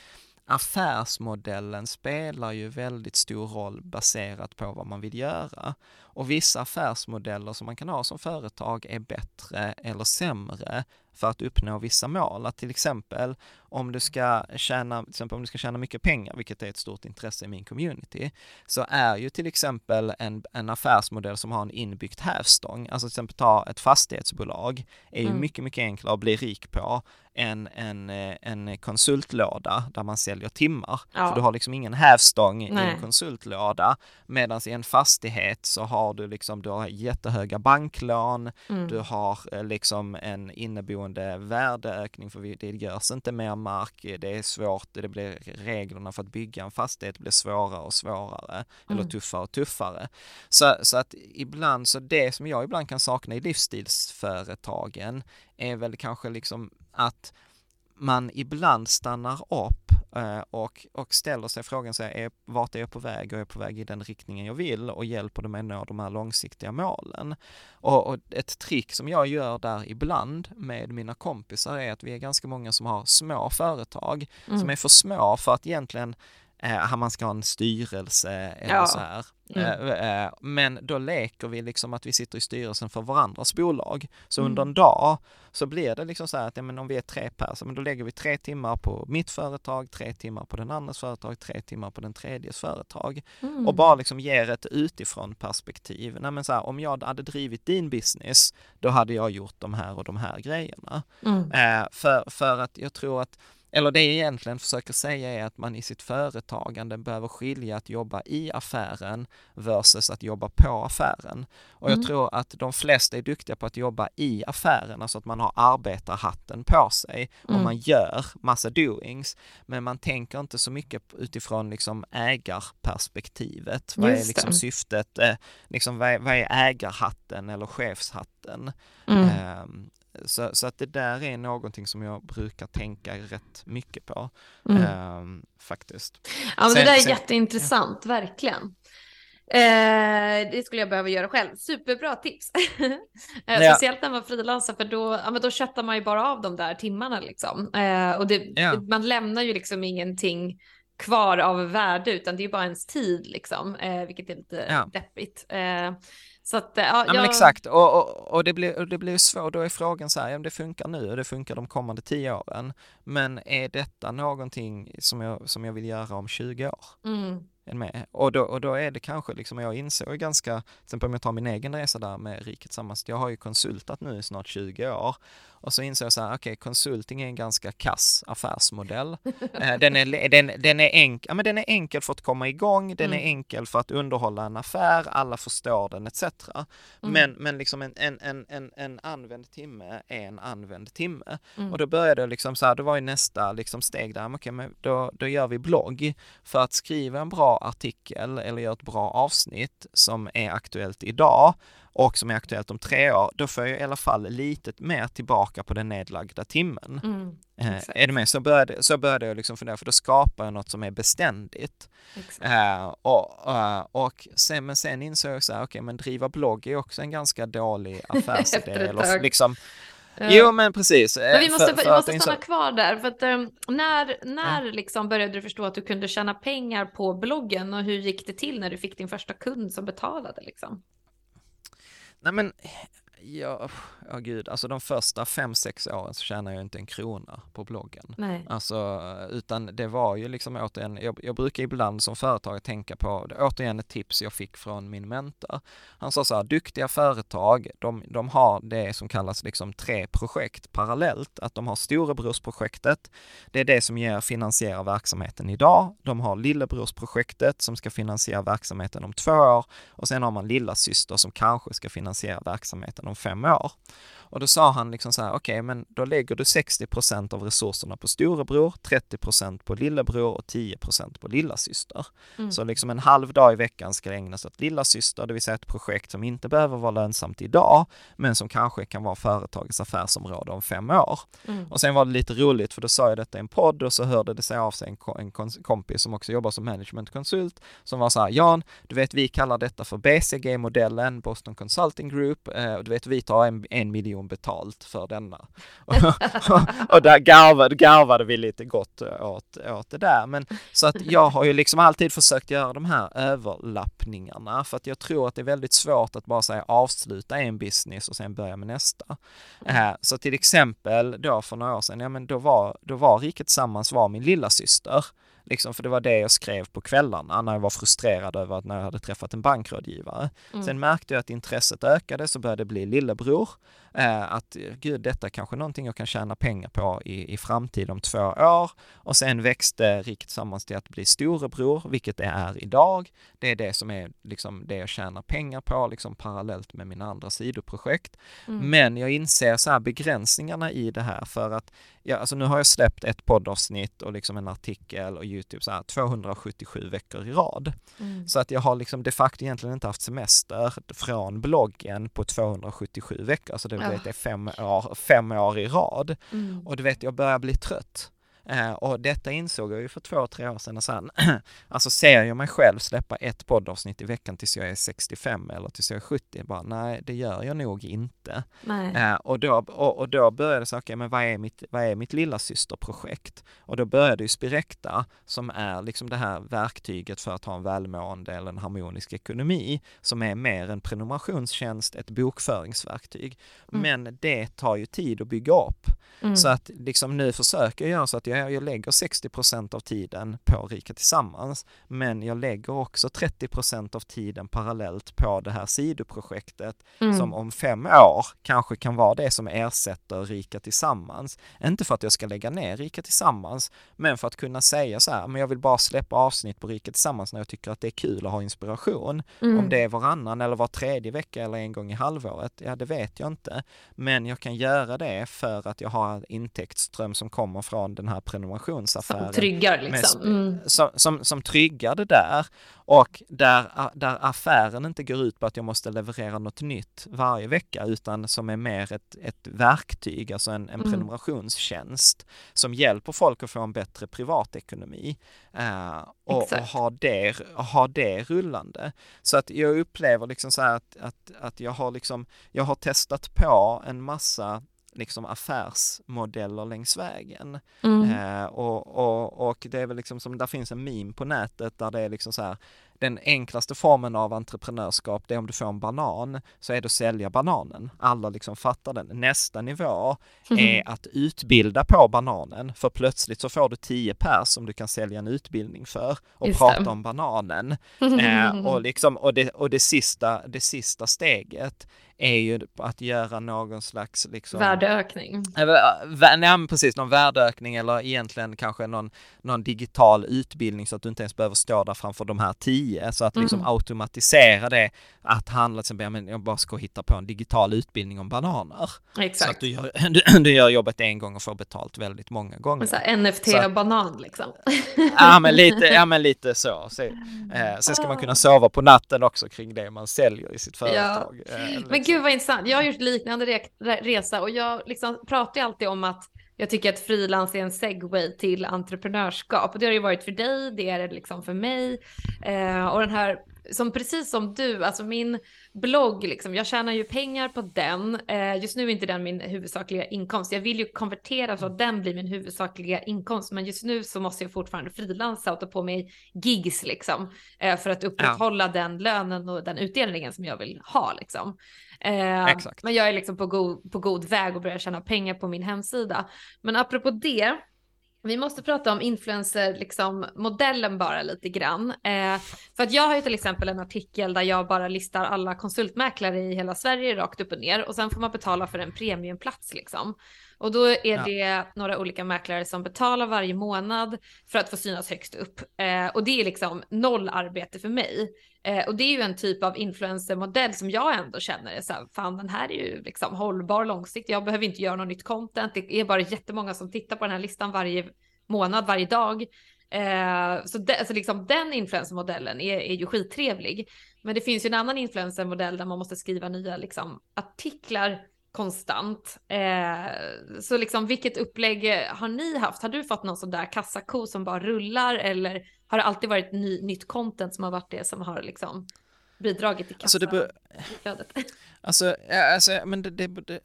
affärsmodellen spelar ju väldigt stor roll baserat på vad man vill göra. Och vissa affärsmodeller som man kan ha som företag är bättre eller sämre för att uppnå vissa mål. Att till exempel om du ska tjäna, till exempel om du ska tjäna mycket pengar, vilket är ett stort intresse i min community, så är ju till exempel en, en affärsmodell som har en inbyggt hävstång, alltså till exempel ta ett fastighetsbolag, är ju mm. mycket, mycket enklare att bli rik på en, en, en konsultlåda där man säljer timmar. Ja. För du har liksom ingen hävstång Nej. i en konsultlåda. Medan i en fastighet så har du liksom, du har jättehöga banklån, mm. du har eh, liksom en inneboende värdeökning för det görs inte mer mark, det är svårt, det blir reglerna för att bygga en fastighet blir svårare och svårare mm. eller tuffare och tuffare. Så, så att ibland, så det som jag ibland kan sakna i livsstilsföretagen är väl kanske liksom att man ibland stannar upp eh, och, och ställer sig frågan så är, vart är jag på väg och är jag på väg i den riktningen jag vill och hjälper det mig nå de här långsiktiga målen. Och, och, ett trick som jag gör där ibland med mina kompisar är att vi är ganska många som har små företag mm. som är för små för att egentligen eh, man ska ha en styrelse eller ja. så här. Mm. Eh, eh, men då leker vi liksom att vi sitter i styrelsen för varandras bolag. Så mm. under en dag så blir det liksom så här att ja, men om vi är tre personer, då lägger vi tre timmar på mitt företag, tre timmar på den andras företag, tre timmar på den tredjes företag. Mm. Och bara liksom ger ett utifrån perspektiv. Nej, men så här, om jag hade drivit din business, då hade jag gjort de här och de här grejerna. Mm. Eh, för, för att jag tror att eller det jag egentligen försöker säga är att man i sitt företagande behöver skilja att jobba i affären versus att jobba på affären. Och jag mm. tror att de flesta är duktiga på att jobba i affären, alltså att man har arbetarhatten på sig och mm. man gör massa doings, men man tänker inte så mycket utifrån liksom ägarperspektivet. Vad är liksom syftet, eh, liksom vad är, vad är ägarhatten eller chefshatten? Mm. Um, så, så, att det där är någonting som jag brukar tänka rätt mycket på mm. eh, faktiskt. Ja men sen, det där är sen, jätteintressant, ja. verkligen. Eh, det skulle jag behöva göra själv. Superbra tips. eh, ja. Speciellt när man frilansar för då, ja, men då köttar man ju bara av de där timmarna liksom. Eh, och det, ja. man lämnar ju liksom ingenting kvar av värde utan det är ju bara ens tid liksom, eh, vilket är lite ja. deppigt. Eh, så att, ja, ja jag... men exakt, och, och, och, det blir, och det blir svårt, då är frågan så här, ja, det funkar nu och det funkar de kommande tio åren, men är detta någonting som jag, som jag vill göra om 20 år? Mm med. Och då, och då är det kanske liksom, jag insåg ganska, till exempel om jag tar min egen resa där med Riket Tillsammans, jag har ju konsultat nu i snart 20 år och så inser jag så här, okej, okay, konsulting är en ganska kass affärsmodell. Eh, den, är, den, den, är enk, ja, men den är enkel för att komma igång, den mm. är enkel för att underhålla en affär, alla förstår den etc. Mm. Men, men liksom en, en, en, en, en använd timme är en använd timme. Mm. Och då började jag liksom så här, då var ju nästa liksom steg där, okej, okay, men då, då gör vi blogg för att skriva en bra artikel eller göra ett bra avsnitt som är aktuellt idag och som är aktuellt om tre år, då får jag i alla fall lite mer tillbaka på den nedlagda timmen. Mm, eh, är du med? Så började, så började jag liksom fundera, för då skapar jag något som är beständigt. Eh, och, uh, och sen, men sen insåg jag så här, okej, okay, men driva blogg är också en ganska dålig affärsidé. eller liksom, Jo men precis. Men vi måste, för, för vi måste stanna kvar där. För att, um, när när ja. liksom började du förstå att du kunde tjäna pengar på bloggen och hur gick det till när du fick din första kund som betalade? Liksom? Nej men Ja, ja gud, alltså de första fem, sex åren så tjänade jag inte en krona på bloggen. Nej. Alltså, utan det var ju liksom återigen, jag, jag brukar ibland som företagare tänka på, återigen ett tips jag fick från min mentor. Han sa så här, duktiga företag, de, de har det som kallas liksom tre projekt parallellt, att de har storebrorsprojektet, det är det som ger finansiera verksamheten idag. De har lillebrorsprojektet som ska finansiera verksamheten om två år och sen har man lilla syster som kanske ska finansiera verksamheten om fem år. Och då sa han liksom så här, okej, okay, men då lägger du 60% av resurserna på storebror, 30% på lillebror och 10% på lillasyster. Mm. Så liksom en halv dag i veckan ska ägnas åt lillasyster, det vill säga ett projekt som inte behöver vara lönsamt idag, men som kanske kan vara företagets affärsområde om fem år. Mm. Och sen var det lite roligt, för då sa jag detta i en podd och så hörde det sig av sig en, en kompis som också jobbar som managementkonsult, som var så här, Jan, du vet vi kallar detta för BCG-modellen, Boston Consulting Group, eh, och du vet vi tar en, en miljon betalt för denna. och, där garvade, garvade vi lite gott åt, åt det där. Men så att jag har ju liksom alltid försökt göra de här överlappningarna för att jag tror att det är väldigt svårt att bara säga avsluta en business och sen börja med nästa. Mm. Eh, så till exempel då för några år sedan, ja men då var, då var Riket Tillsammans var min lilla syster. Liksom, för det var det jag skrev på kvällarna när jag var frustrerad över att när jag hade träffat en bankrådgivare. Mm. Sen märkte jag att intresset ökade så började det bli lillebror. Eh, att gud, detta är kanske någonting jag kan tjäna pengar på i, i framtiden om två år. Och sen växte Rikt tillsammans till att bli storebror, vilket det är idag. Det är det som är liksom det jag tjänar pengar på, liksom parallellt med mina andra sidoprojekt. Mm. Men jag inser så här begränsningarna i det här för att ja, alltså nu har jag släppt ett poddavsnitt och liksom en artikel och YouTube så här 277 veckor i rad. Mm. Så att jag har liksom de facto egentligen inte haft semester från bloggen på 277 veckor. Så det, vet, det är fem år, fem år i rad. Mm. Och du vet, jag börjar bli trött. Eh, och detta insåg jag ju för två, tre år sedan och sen, alltså ser jag mig själv släppa ett poddavsnitt i veckan tills jag är 65 eller tills jag är 70, bara nej, det gör jag nog inte. Eh, och, då, och, och då började jag okay, men vad är mitt, vad är mitt lilla systerprojekt? Och då började ju Spirecta, som är liksom det här verktyget för att ha en välmående eller en harmonisk ekonomi, som är mer en prenumerationstjänst, ett bokföringsverktyg. Mm. Men det tar ju tid att bygga upp. Mm. Så att liksom nu försöker jag göra så att jag jag, jag lägger 60% av tiden på Rika Tillsammans, men jag lägger också 30% av tiden parallellt på det här sidoprojektet mm. som om fem år kanske kan vara det som ersätter Rika Tillsammans. Inte för att jag ska lägga ner Rika Tillsammans, men för att kunna säga så här, men jag vill bara släppa avsnitt på Rika Tillsammans när jag tycker att det är kul att ha inspiration. Mm. Om det är varannan eller var tredje vecka eller en gång i halvåret, ja det vet jag inte. Men jag kan göra det för att jag har intäktsström som kommer från den här prenumerationsaffären. Som tryggar liksom. Mm. Som, som, som tryggar det där och där, där affären inte går ut på att jag måste leverera något nytt varje vecka utan som är mer ett, ett verktyg, alltså en, en mm. prenumerationstjänst som hjälper folk att få en bättre privatekonomi uh, och, och ha, det, ha det rullande. Så att jag upplever liksom så här att, att, att jag har liksom, jag har testat på en massa liksom affärsmodeller längs vägen. Mm. Eh, och, och, och det är väl liksom som, där finns en meme på nätet där det är liksom så här, den enklaste formen av entreprenörskap, det är om du får en banan, så är det att sälja bananen. Alla liksom fattar den. Nästa nivå är att utbilda på bananen, för plötsligt så får du tio pers som du kan sälja en utbildning för och Just prata det. om bananen. eh, och, liksom, och, det, och det, sista, det sista steget är ju att göra någon slags liksom... Värdeökning. Nej, men precis, någon värdeökning eller egentligen kanske någon, någon digital utbildning så att du inte ens behöver stå där framför de här tio. Så att liksom mm. automatisera det, att handla till exempel, men jag bara ska hitta på en digital utbildning om bananer. Exakt. Så att du gör, du, du gör jobbet en gång och får betalt väldigt många gånger. Så NFT-banan liksom. Ja men lite, ja, men lite så. så eh, sen ska man kunna sova på natten också kring det man säljer i sitt företag. Ja. Eh, liksom. Men gud vad intressant. Jag har gjort liknande re resa och jag liksom pratar alltid om att jag tycker att frilans är en segway till entreprenörskap och det har det ju varit för dig, det är det liksom för mig. Eh, och den här, som precis som du, alltså min blogg, liksom, jag tjänar ju pengar på den. Eh, just nu är inte den min huvudsakliga inkomst. Jag vill ju konvertera så att den blir min huvudsakliga inkomst, men just nu så måste jag fortfarande frilansa och ta på mig gigs liksom eh, för att upprätthålla ja. den lönen och den utdelningen som jag vill ha liksom. Eh, Exakt. Men jag är liksom på god, på god väg och börjar tjäna pengar på min hemsida. Men apropå det, vi måste prata om influencer, liksom modellen bara lite grann. Eh, för att jag har ju till exempel en artikel där jag bara listar alla konsultmäklare i hela Sverige rakt upp och ner och sen får man betala för en premiumplats liksom. Och då är ja. det några olika mäklare som betalar varje månad för att få synas högst upp. Eh, och det är liksom noll arbete för mig. Eh, och det är ju en typ av influencermodell som jag ändå känner är så här, fan den här är ju liksom hållbar långsiktigt. Jag behöver inte göra något nytt content. Det är bara jättemånga som tittar på den här listan varje månad, varje dag. Eh, så de, alltså liksom den influencermodellen är, är ju skittrevlig. Men det finns ju en annan influencermodell där man måste skriva nya liksom, artiklar konstant. Eh, så liksom vilket upplägg har ni haft? Har du fått någon sån där kassako som bara rullar eller har det alltid varit ny, nytt content som har varit det som har liksom bidragit till kassan? Alltså det, flödet? Alltså, alltså men det, det, det,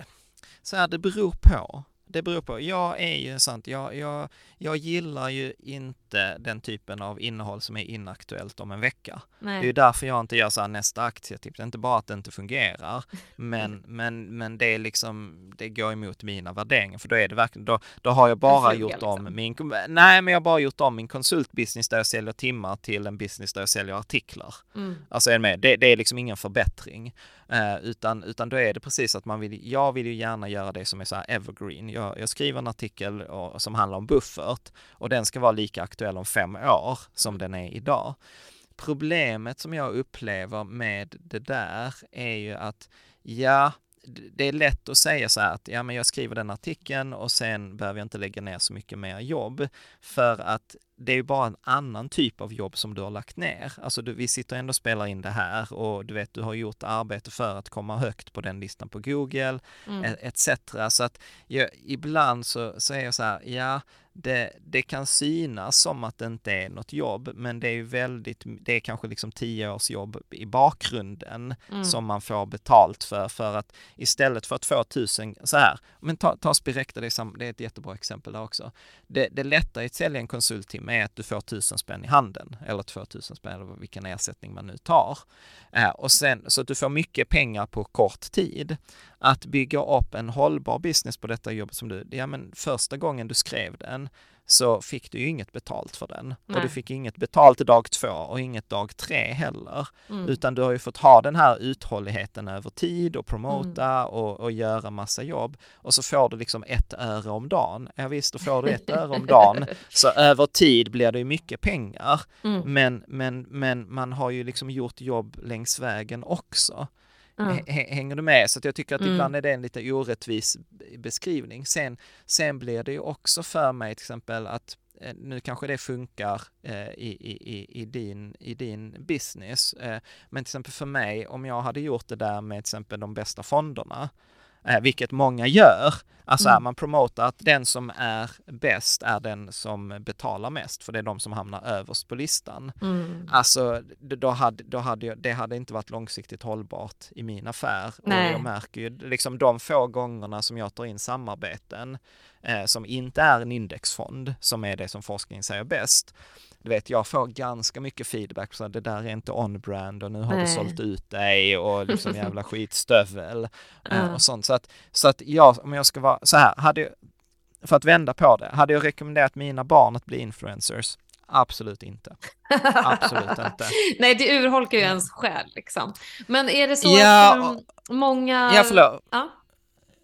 så här, det beror på det beror på. Jag är ju sant, jag, jag, jag gillar ju inte den typen av innehåll som är inaktuellt om en vecka. Nej. Det är ju därför jag inte gör så här nästa aktietips. Det är inte bara att det inte fungerar, men, men, men det är liksom, det går emot mina värderingar, för då är det verkligen, då, då har jag bara gjort liksom. om min, nej men jag har bara gjort om min konsultbusiness där jag säljer timmar till en business där jag säljer artiklar. Mm. Alltså är med? Det, det är liksom ingen förbättring. Eh, utan, utan då är det precis att man vill, jag vill ju gärna göra det som är så här evergreen. Jag, jag skriver en artikel och, som handlar om buffert och den ska vara lika aktuell om fem år som den är idag. Problemet som jag upplever med det där är ju att ja, det är lätt att säga så här att ja, men jag skriver den artikeln och sen behöver jag inte lägga ner så mycket mer jobb för att det är ju bara en annan typ av jobb som du har lagt ner. Alltså du, vi sitter ändå och spelar in det här och du vet, du har gjort arbete för att komma högt på den listan på Google, mm. etc. Så att jag, ibland så, så är jag så här, ja, det, det kan synas som att det inte är något jobb, men det är ju väldigt, det är kanske liksom tio års jobb i bakgrunden mm. som man får betalt för, för att istället för att få tusen, så här, men ta, ta Spirecta, det är, det är ett jättebra exempel där också. Det, det lättare att sälja en konsulttimme är att du får tusen spänn i handen, eller två tusen spänn, eller vilken ersättning man nu tar. Eh, och sen, så att du får mycket pengar på kort tid att bygga upp en hållbar business på detta jobbet som du, ja men första gången du skrev den så fick du ju inget betalt för den. Nej. Och du fick inget betalt dag två och inget dag tre heller. Mm. Utan du har ju fått ha den här uthålligheten över tid och promota mm. och, och göra massa jobb. Och så får du liksom ett öre om dagen. Ja visst, då får du ett öre om dagen. Så över tid blir det ju mycket pengar. Mm. Men, men, men man har ju liksom gjort jobb längs vägen också. Hänger du med? Så jag tycker att mm. ibland är det en lite orättvis beskrivning. Sen, sen blir det ju också för mig till exempel att eh, nu kanske det funkar eh, i, i, i, din, i din business, eh, men till exempel för mig, om jag hade gjort det där med till exempel de bästa fonderna, eh, vilket många gör. Alltså mm. man promotar att den som är bäst är den som betalar mest, för det är de som hamnar överst på listan. Mm. Alltså, då hade, då hade jag, det hade inte varit långsiktigt hållbart i min affär. Nej. Och jag märker ju liksom de få gångerna som jag tar in samarbeten eh, som inte är en indexfond, som är det som forskningen säger bäst, du vet, jag får ganska mycket feedback så det där är inte on-brand och nu har Nej. du sålt ut dig och liksom jävla skitstövel uh. och sånt. Så att, så att jag, om jag ska vara så här, hade, för att vända på det, hade jag rekommenderat mina barn att bli influencers? Absolut inte. Absolut inte. Nej, det urholkar ju ens själ liksom. Men är det så ja, att um, många... Ja, förlåt. Ja?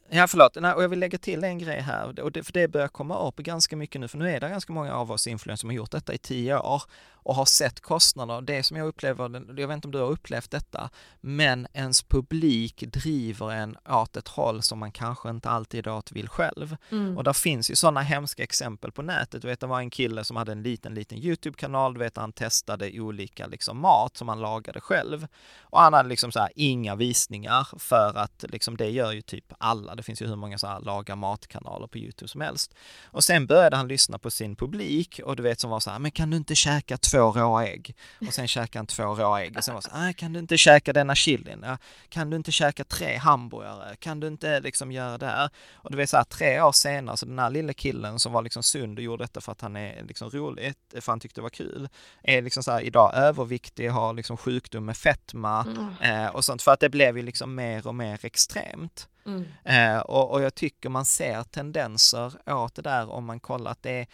Ja, förlåt. Nej, och jag vill lägga till en grej här, och det, för det börjar komma upp ganska mycket nu, för nu är det ganska många av oss influencers som har gjort detta i tio år och har sett kostnader. Det som jag upplever, jag vet inte om du har upplevt detta, men ens publik driver en åt ett håll som man kanske inte alltid åt vill själv. Mm. Och där finns ju sådana hemska exempel på nätet. Du vet, det var en kille som hade en liten, liten YouTube-kanal, du vet, han testade olika liksom mat som han lagade själv. Och han hade liksom så här inga visningar för att liksom det gör ju typ alla. Det finns ju hur många så här laga matkanaler på YouTube som helst. Och sen började han lyssna på sin publik och du vet som var så här, men kan du inte käka två råa ägg och sen käkade han två råa ägg och sen var så ah, kan du inte käka denna chilin? Ja, kan du inte käka tre hamburgare? Kan du inte liksom göra det här? Och du vet så här, tre år senare, så den här lilla killen som var liksom sund och gjorde detta för att han är liksom roligt, för han tyckte det var kul, är liksom så här idag överviktig, har liksom sjukdom med fetma mm. eh, och sånt, för att det blev ju liksom mer och mer extremt. Mm. Eh, och, och jag tycker man ser tendenser åt det där om man kollar att det är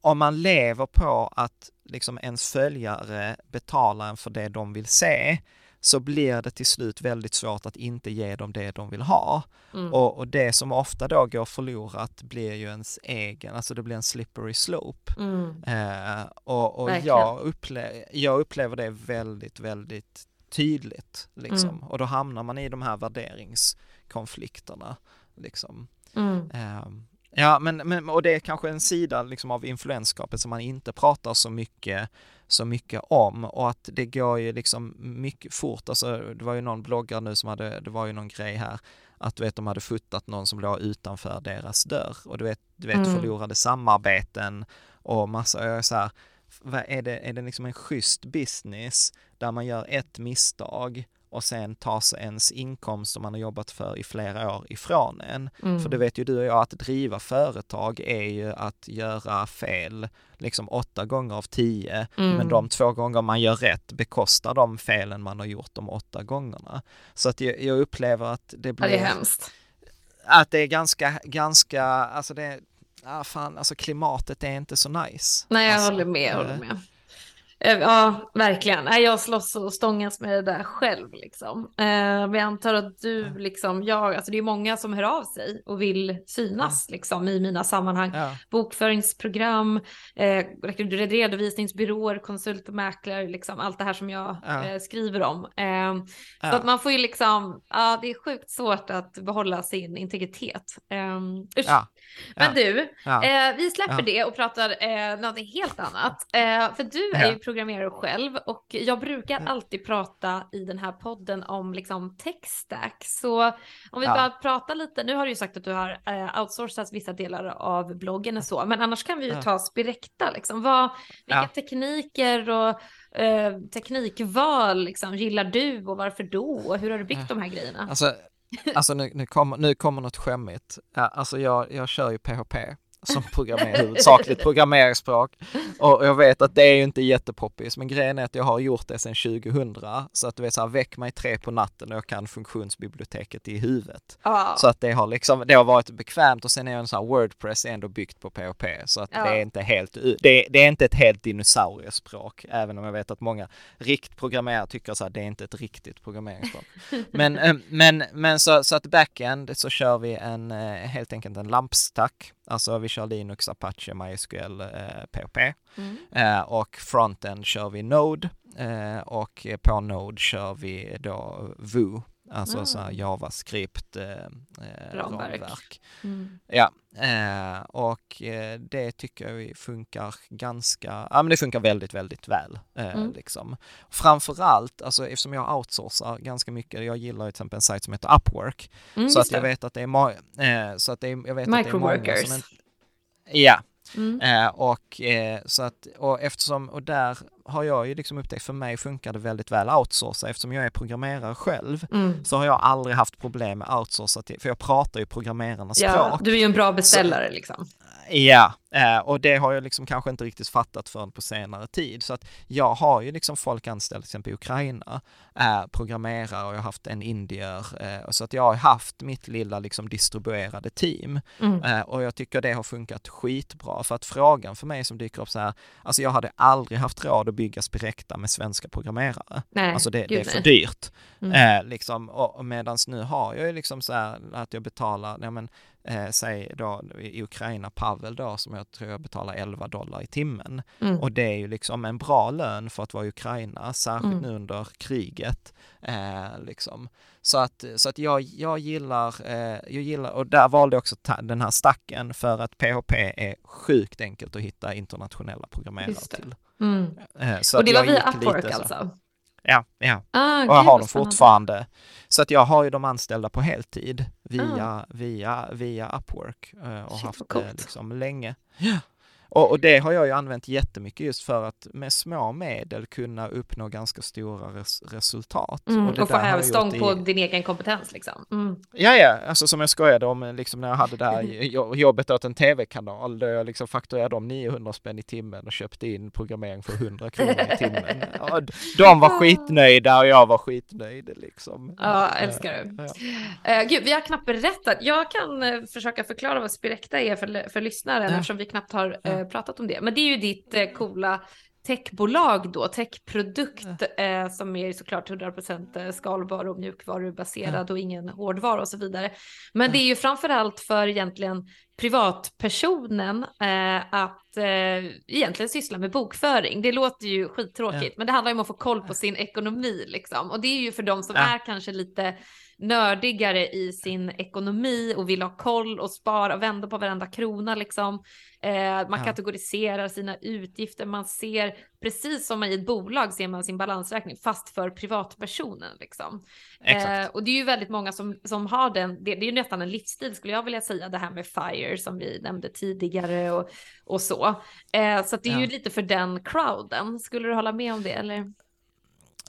om man lever på att liksom ens följare betalar en för det de vill se, så blir det till slut väldigt svårt att inte ge dem det de vill ha. Mm. Och, och, det som ofta då går förlorat blir ju ens egen, alltså det blir en slippery slope. Mm. Eh, och, och jag, upple jag upplever det väldigt, väldigt tydligt liksom. Mm. Och då hamnar man i de här värderingskonflikterna liksom. Eh, Ja, men, men, och det är kanske en sida liksom av influenskapet som man inte pratar så mycket, så mycket om och att det går ju liksom mycket fort, alltså det var ju någon bloggare nu som hade, det var ju någon grej här, att du vet de hade fotat någon som låg utanför deras dörr och du vet, du vet mm. förlorade samarbeten och massa, jag är så här, är det, är det liksom en schysst business där man gör ett misstag och sen tas ens inkomst som man har jobbat för i flera år ifrån en. Mm. För det vet ju du och jag att driva företag är ju att göra fel liksom åtta gånger av tio, Mm. men de två gånger man gör rätt bekostar de felen man har gjort de åtta gångerna. Så att jag, jag upplever att det Ja, blir, det är hemskt. att det är ganska, ganska, alltså det, ah, fan, alltså klimatet är inte så nice. Nej, jag alltså, håller med, jag håller eh, med. Eh, Ja, verkligen. Jag slåss och stångas med det där själv liksom. Eh, Men jag antar att du liksom, jag, alltså det är många som hör av sig och vill synas liksom i mina sammanhang. Ja, Bokföringsprogram, eh, redovisningsbyråer, konsult och mäklare, liksom allt det här som jag Ja. eh, skriver om. Eh, Så ja, att man får ju liksom, ja det är sjukt svårt att behålla sin integritet. Eh, usch. Men ja, du, ja. Eh, vi släpper Ja. det och pratar eh, någonting helt annat. Eh, för du är ju programmerare själv och jag brukar alltid prata i den här podden om liksom tech stack. Så om vi bara pratar lite, nu har du ju sagt att du har eh, outsourcat vissa delar av bloggen och så, men annars kan vi ju ta Spirecta liksom. Vad, vilka tekniker och eh, teknikval liksom, gillar du och varför då? Och hur har du byggt de här grejerna? Alltså, alltså nu, nu, kommer, nu kommer något skämmigt. Alltså jag, jag kör ju PHP som programmer, huvudsakligt programmeringsspråk. Och jag vet att det är ju inte jättepoppis, men grejen är att jag har gjort det sedan 2000. Så att du vet så här, väck mig tre på natten och jag kan funktionsbiblioteket i huvudet. Ja. Så att det har liksom, det har varit bekvämt och sen är en sån här Wordpress ändå byggt på PHP. Så att Ja. det är inte helt, det, det är inte ett helt dinosauriespråk, även om jag vet att många riktprogrammerare tycker så här, det är inte ett riktigt programmeringsspråk. men, eh, men, men så, så att backend så kör vi en, eh, helt enkelt en lampstack. Alltså vi kör Linux, Apache, MySQL, eh, PHP. Mm. Eh, och frontend kör vi Node eh, och på Node kör vi då Vue, alltså Ah. så här JavaScript eh, eh, Ramverk. ramverk. Mm. Ja, eh, och eh, det tycker jag vi funkar ganska, ja men det funkar väldigt, väldigt väl. Mm. liksom. Framförallt, alltså eftersom jag outsourcar ganska mycket, jag gillar till exempel en sajt som heter Upwork, Mm, så att jag det. vet att det är, så att det är, jag vet att det är många Microworkers. som inte, Ja, Mm. Eh, och, eh, så att, och eftersom, och där har jag ju liksom upptäckt, för mig funkar det väldigt väl outsourca, eftersom jag är programmerare själv, Mm. så har jag aldrig haft problem med outsourca till, för jag pratar ju programmerarnas Ja, språk. du är ju en bra beställare liksom. Ja, eh, och det har jag liksom kanske inte riktigt fattat förrän på senare tid. Så att jag har ju liksom folk anställda till exempel i Ukraina, är programmerare och jag har haft en indier. Eh, så att jag har haft mitt lilla liksom distribuerade team. Mm. Eh, och jag tycker det har funkat skitbra. För att frågan för mig som dyker upp så här, alltså jag hade aldrig haft råd att bygga Spirecta med svenska programmerare. Nej, Alltså det, det är för nej. dyrt. Mm. Eh, liksom, och, och medans nu har jag ju liksom så här att jag betalar, ja men, eh, säg då i Ukraina, Pavel då, som jag tror jag betalar 11 dollar i timmen. Mm. Och det är ju liksom en bra lön för att vara i Ukraina, särskilt Mm. nu under kriget. Eh, liksom. Så att, så att jag, jag gillar, eh, jag gillar, och där valde jag också den här stacken för att PHP är sjukt enkelt att hitta internationella programmerare till. Mm. Eh, så Och det var jag via Upwork så- alltså? Ja, ja. Ah, Och jag har dem fortfarande. Så att jag har ju dem anställda på heltid via, Ah. via, via Upwork eh, och Shit, haft det liksom länge. Ja. Och, och det har jag ju använt jättemycket just för att med små medel kunna uppnå ganska stora res, resultat. Mm, det och få hävstång på i- din egen kompetens liksom. Mm. Ja, ja, alltså som jag skojade om liksom när jag hade det här jo- jobbet åt en tv-kanal där jag liksom fakturerade om 900 spänn i timmen och köpte in programmering för 100 kronor i timmen. Ja, de var skitnöjda och jag var skitnöjd liksom. Ja, älskar det. Ja. Uh, gud, vi har knappt berättat. Jag kan eh, försöka förklara vad Spirecta är för, för lyssnaren Ja. eftersom vi knappt har eh, pratat om det. Men det är ju ditt uh, coola techbolag då, techprodukt eh, som är såklart 100% skalbar och mjukvarubaserad och ingen hårdvara och så vidare. Men det är ju framförallt för egentligen privatpersonen eh, att eh, egentligen syssla med bokföring. Det låter ju skittråkigt, men det handlar ju om att få koll på sin ekonomi liksom. Och det är ju för de som är kanske lite nördigare i sin ekonomi och vill ha koll och spara, vända på varenda krona liksom. Eh, man Ja. kategoriserar sina utgifter, man ser precis som i ett bolag ser man sin balansräkning fast för privatpersonen liksom. Eh, och det är ju väldigt många som, som har den, det, det är ju nästan en livsstil skulle jag vilja säga, det här med FIRE som vi nämnde tidigare och, och så. Eh, så det är ju Ja. lite för den crowden, skulle du hålla med om det eller?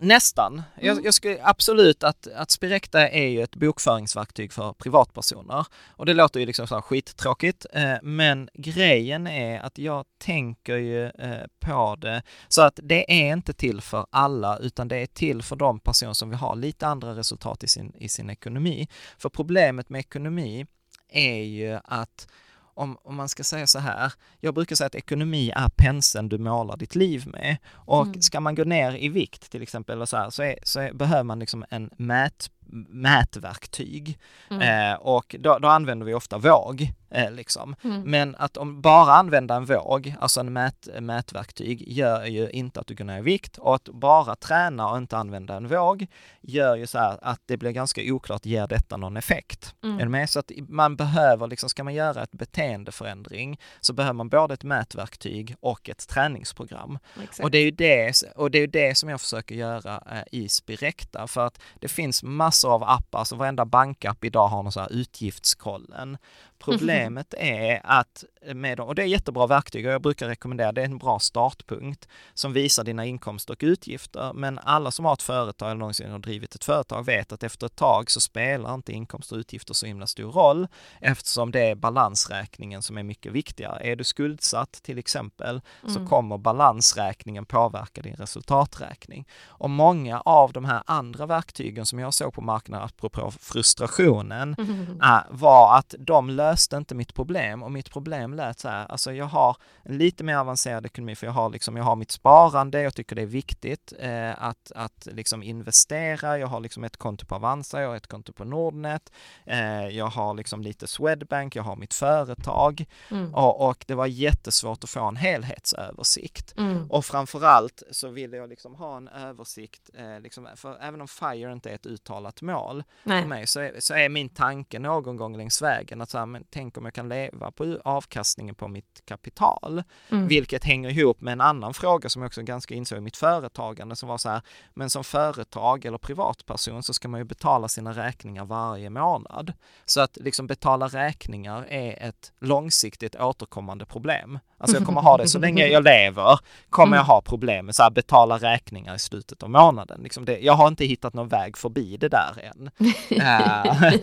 Nästan. Jag, mm. jag skulle absolut att, att Spirecta är ju ett bokföringsverktyg för privatpersoner. Och det låter ju liksom så här skittråkigt, eh, men grejen är att jag tänker ju eh, på det så att det är inte till för alla, utan det är till för de personer som vill ha lite andra resultat i sin, i sin ekonomi. För problemet med ekonomi är ju att om, om man ska säga så här, jag brukar säga att ekonomi är penseln du målar ditt liv med. Och mm. ska man gå ner i vikt till exempel, så, här, så, är, så är, behöver man liksom en mät, mätverktyg. Mm. Eh, och då, då, använder vi ofta våg. Eh, liksom. Mm. Men att om bara använda en våg, alltså en mät, mätverktyg, gör ju inte att du går ner i vikt. Och att bara träna och inte använda en våg gör ju så här att det blir ganska oklart, ger detta någon effekt? Mm. Är med? Så att man behöver, liksom, ska man göra ett beteendeförändring så behöver man både ett mätverktyg och ett träningsprogram. Och det är ju det, och det, är det som jag försöker göra eh, i Spirecta, för att det finns massor av appar, så varenda bankapp idag har någon så här utgiftskollen. Problemet är att med och det är jättebra verktyg och jag brukar rekommendera, det är en bra startpunkt som visar dina inkomster och utgifter. Men alla som har ett företag eller någonsin har drivit ett företag vet att efter ett tag så spelar inte inkomster och utgifter så himla stor roll eftersom det är balansräkningen som är mycket viktigare. Är du skuldsatt till exempel mm. så kommer balansräkningen påverka din resultaträkning. Och många av de här andra verktygen som jag såg på marknaden, apropå frustrationen, mm. var att de löste inte mitt problem och mitt problem lät så här, alltså jag har en lite mer avancerad ekonomi för jag har liksom, jag har mitt sparande, jag tycker det är viktigt eh, att, att liksom investera, jag har liksom ett konto på Avanza, jag har ett konto på Nordnet, eh, jag har liksom lite Swedbank, jag har mitt företag mm. och, och, det var jättesvårt att få en helhetsöversikt. Mm. Och framförallt så ville jag liksom ha en översikt, eh, liksom, för även om FIRE inte är ett uttalat mål Nej. för mig så är, så är min tanke någon gång längs vägen att så här, men tänk om jag kan leva på avkastningen på mitt kapital, mm. vilket hänger ihop med en annan fråga som jag också ganska insåg i mitt företagande som var så här, men som företag eller privatperson så ska man ju betala sina räkningar varje månad. Så att liksom betala räkningar är ett långsiktigt återkommande problem. Alltså jag kommer ha det så länge jag lever, kommer jag mm. ha problem med så här, betala räkningar i slutet av månaden. Liksom det, jag har inte hittat någon väg förbi det där än. uh,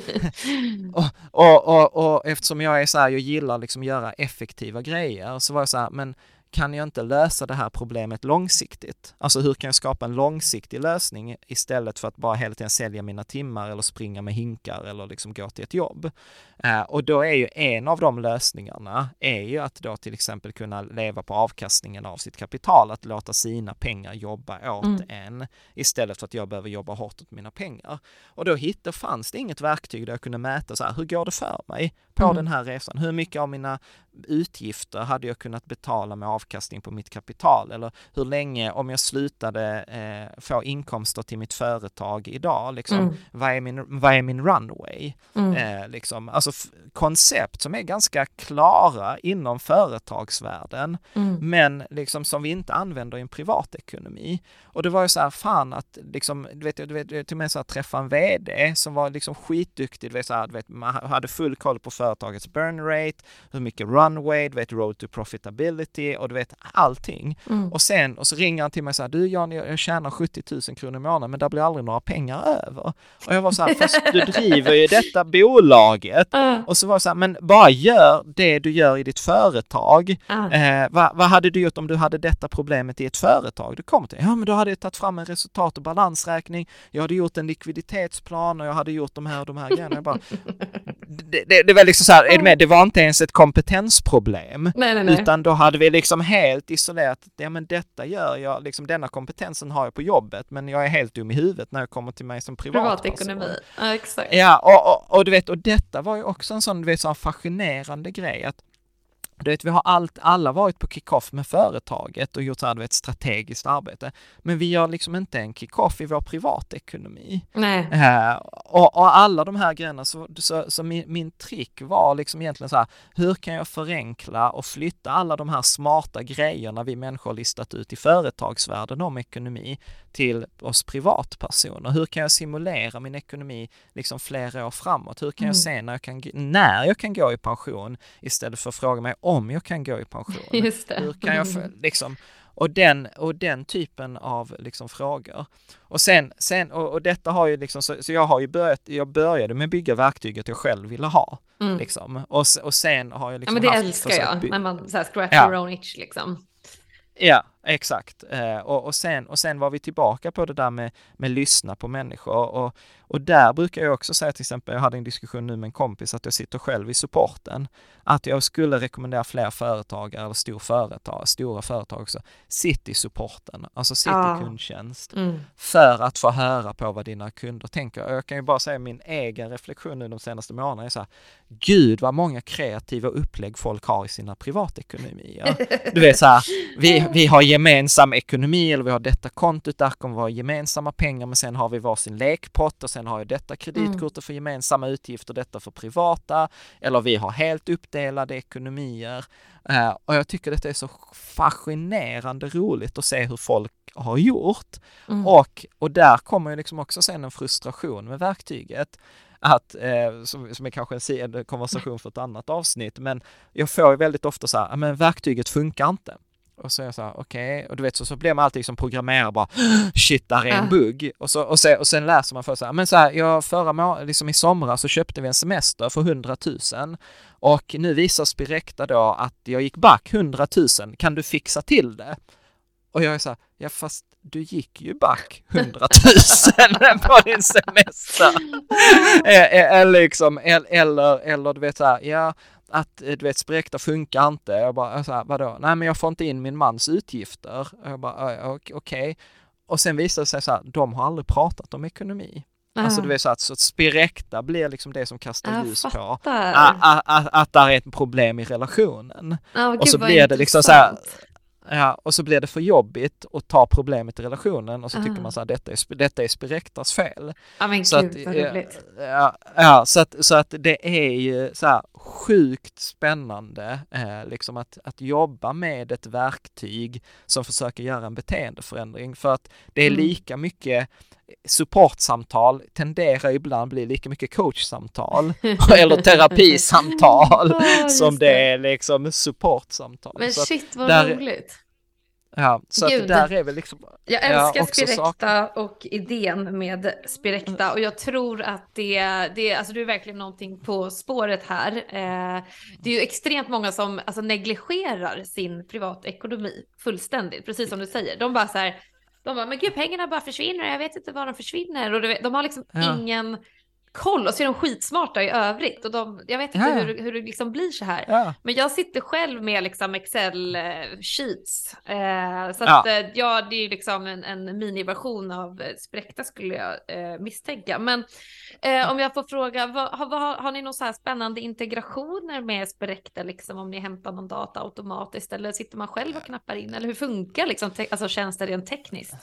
och, och, och, eftersom jag är så här, jag gillar liksom göra effektiva grejer, så var jag så här, men kan jag inte lösa det här problemet långsiktigt? Alltså hur kan jag skapa en långsiktig lösning istället för att bara hela tiden sälja mina timmar eller springa med hinkar eller liksom gå till ett jobb? Uh, och då är ju en av de lösningarna är ju att då till exempel kunna leva på avkastningen av sitt kapital, att låta sina pengar jobba åt mm. en istället för att jag behöver jobba hårt åt mina pengar. Och då hittade, fanns det inget verktyg där jag kunde mäta så här, hur går det för mig på mm. den här resan? Hur mycket av mina utgifter hade jag kunnat betala med avkastning på mitt kapital? Eller hur länge, om jag slutade eh, få inkomster till mitt företag idag, liksom, mm. vad, är min, vad är min runway? Mm. Eh, liksom, alltså koncept som är ganska klara inom företagsvärlden, mm. men liksom som vi inte använder i en privatekonomi. Och det var ju så här, fan att liksom, du vet, du vet, till och med så här, träffa en VD som var liksom skitduktig, du vet, så här, du vet, man hade full koll på företagets burn rate, hur mycket runway, du vet, road to profitability och du vet allting. Mm. Och sen, och så ringer han till mig så här, du Jan, jag, jag tjänar 70 000 kronor i månaden, men det blir aldrig några pengar över. Och jag var så här, fast du driver ju detta bolaget. Uh. Och så var det så här, men bara gör det du gör i ditt företag. Uh. Eh, vad, vad hade du gjort om du hade detta problemet i ett företag? Du kommer till, ja men då hade jag tagit fram en resultat och balansräkning, jag hade gjort en likviditetsplan och jag hade gjort de här och de här grejerna. Jag bara, det, det, det var liksom så här, är du med? det var inte ens ett kompetensproblem. Nej, nej, nej. Utan då hade vi liksom helt isolerat, ja men detta gör jag, liksom denna kompetensen har jag på jobbet, men jag är helt dum i huvudet när jag kommer till mig som privatperson. Privatekonomi, ja exakt. Ja, och, och, och, du vet, och detta var ju också en sån, du vet, sån fascinerande grej att du vet, vi har allt, alla varit på kickoff med företaget och gjort så här, ett strategiskt arbete. Men vi gör liksom inte en kickoff i vår privatekonomi. Nej. Uh, och, och, alla de här grejerna, så, så, så min, min, trick var liksom egentligen så här, hur kan jag förenkla och flytta alla de här smarta grejerna vi människor listat ut i företagsvärlden om ekonomi till oss privatpersoner? Hur kan jag simulera min ekonomi liksom flera år framåt? Hur kan jag mm. se när jag kan, när jag kan gå i pension istället för att fråga mig om jag kan gå i pension? Just det. Hur kan jag, liksom, Och den, och den typen av liksom frågor. Och sen, sen och, och detta har ju liksom, så, så, jag har ju börjat, jag började med att bygga verktyget jag själv ville ha. Mm. Liksom. Och, och sen har jag liksom Ja men det haft, älskar jag, när man så här scratch ja. your own itch liksom. Ja, exakt. Eh, och, och, sen, och sen var vi tillbaka på det där med, med lyssna på människor och, och där brukar jag också säga till exempel, jag hade en diskussion nu med en kompis att jag sitter själv i supporten, att jag skulle rekommendera fler företagare eller stor företag, stora företag också, sitt i supporten, alltså sitt ja. i kundtjänst, mm. för att få höra på vad dina kunder tänker. Och jag kan ju bara säga min egen reflektion nu de senaste månaderna är så här, gud vad många kreativa upplägg folk har i sina privatekonomier. Du vet så här, vi, vi har gemensam ekonomi eller vi har detta kontot, där kommer vara gemensamma pengar men sen har vi varsin lekpott och sen har jag detta kreditkortet mm. för gemensamma utgifter, detta för privata eller vi har helt uppdelade ekonomier. Uh, och jag tycker detta är så fascinerande roligt att se hur folk har gjort. Mm. Och, och där kommer ju liksom också sen en frustration med verktyget att, eh, som, som är kanske en konversation för ett annat avsnitt, men jag får ju väldigt ofta så här, men verktyget funkar inte. Och så är jag så här, okej, okay. och du vet så, så blir man alltid som programmerare bara, shit, där är en bugg. Och, så, och, sen, och sen läser man för så här, men så här, jag förra må liksom i somras så köpte vi en semester för 100 000 och nu visar Spirecta då att jag gick back 100 000, kan du fixa till det? Och jag är så här, ja fast du gick ju back 100 000 på din semester. eller liksom, eller, eller du vet så här, ja att eh, du vet spräkta funkar inte. Jag bara, så här, vadå? Nej men jag får inte in min mans utgifter. Jag bara, okej. Okay. Och sen visar det sig så här, de har aldrig pratat om ekonomi. Ah. Alltså du vet så att, så att Spirekta blir liksom det som kastar jag ljus fattar. på att, att, att, att det är ett problem i relationen. Oh, och så blir det liksom så här, Ja, och så blir det för jobbigt att ta problemet i relationen och så tycker man så här, detta är, detta är Spirektas fel. Ja men så gud att, vad roligt. Ja, ja, så att, så att det är ju så här sjukt spännande eh, liksom att, att jobba med ett verktyg som försöker göra en beteendeförändring för att det är mm. lika mycket supportsamtal tenderar ibland bli lika mycket coachsamtal eller terapisamtal oh, som det. det är liksom supportsamtal. Men så shit vad där, roligt. Ja, så Gud. att där är väl liksom... Jag älskar ja, Spirekta och idén med Spirekta och jag tror att det, det, alltså du är verkligen någonting på spåret här. Eh, det är ju extremt många som alltså, negligerar sin privatekonomi fullständigt, precis som du säger. De bara så här, de bara, men gud pengarna bara försvinner, jag vet inte var de försvinner. Och de har liksom ja. ingen koll och så är de skitsmarta i övrigt. Och de, jag vet inte ja. hur, hur det liksom blir så här. Ja. Men jag sitter själv med liksom Excel eh, sheets. Eh, så att, ja. Eh, ja, det är liksom en, en miniversion av Spräkta skulle jag eh, misstänka. Men eh, om jag får fråga, vad, har, vad, har ni några så här spännande integrationer med Spräkta, liksom om ni hämtar någon data automatiskt eller sitter man själv och knappar in? Eller hur funkar liksom, alltså tjänster rent tekniskt?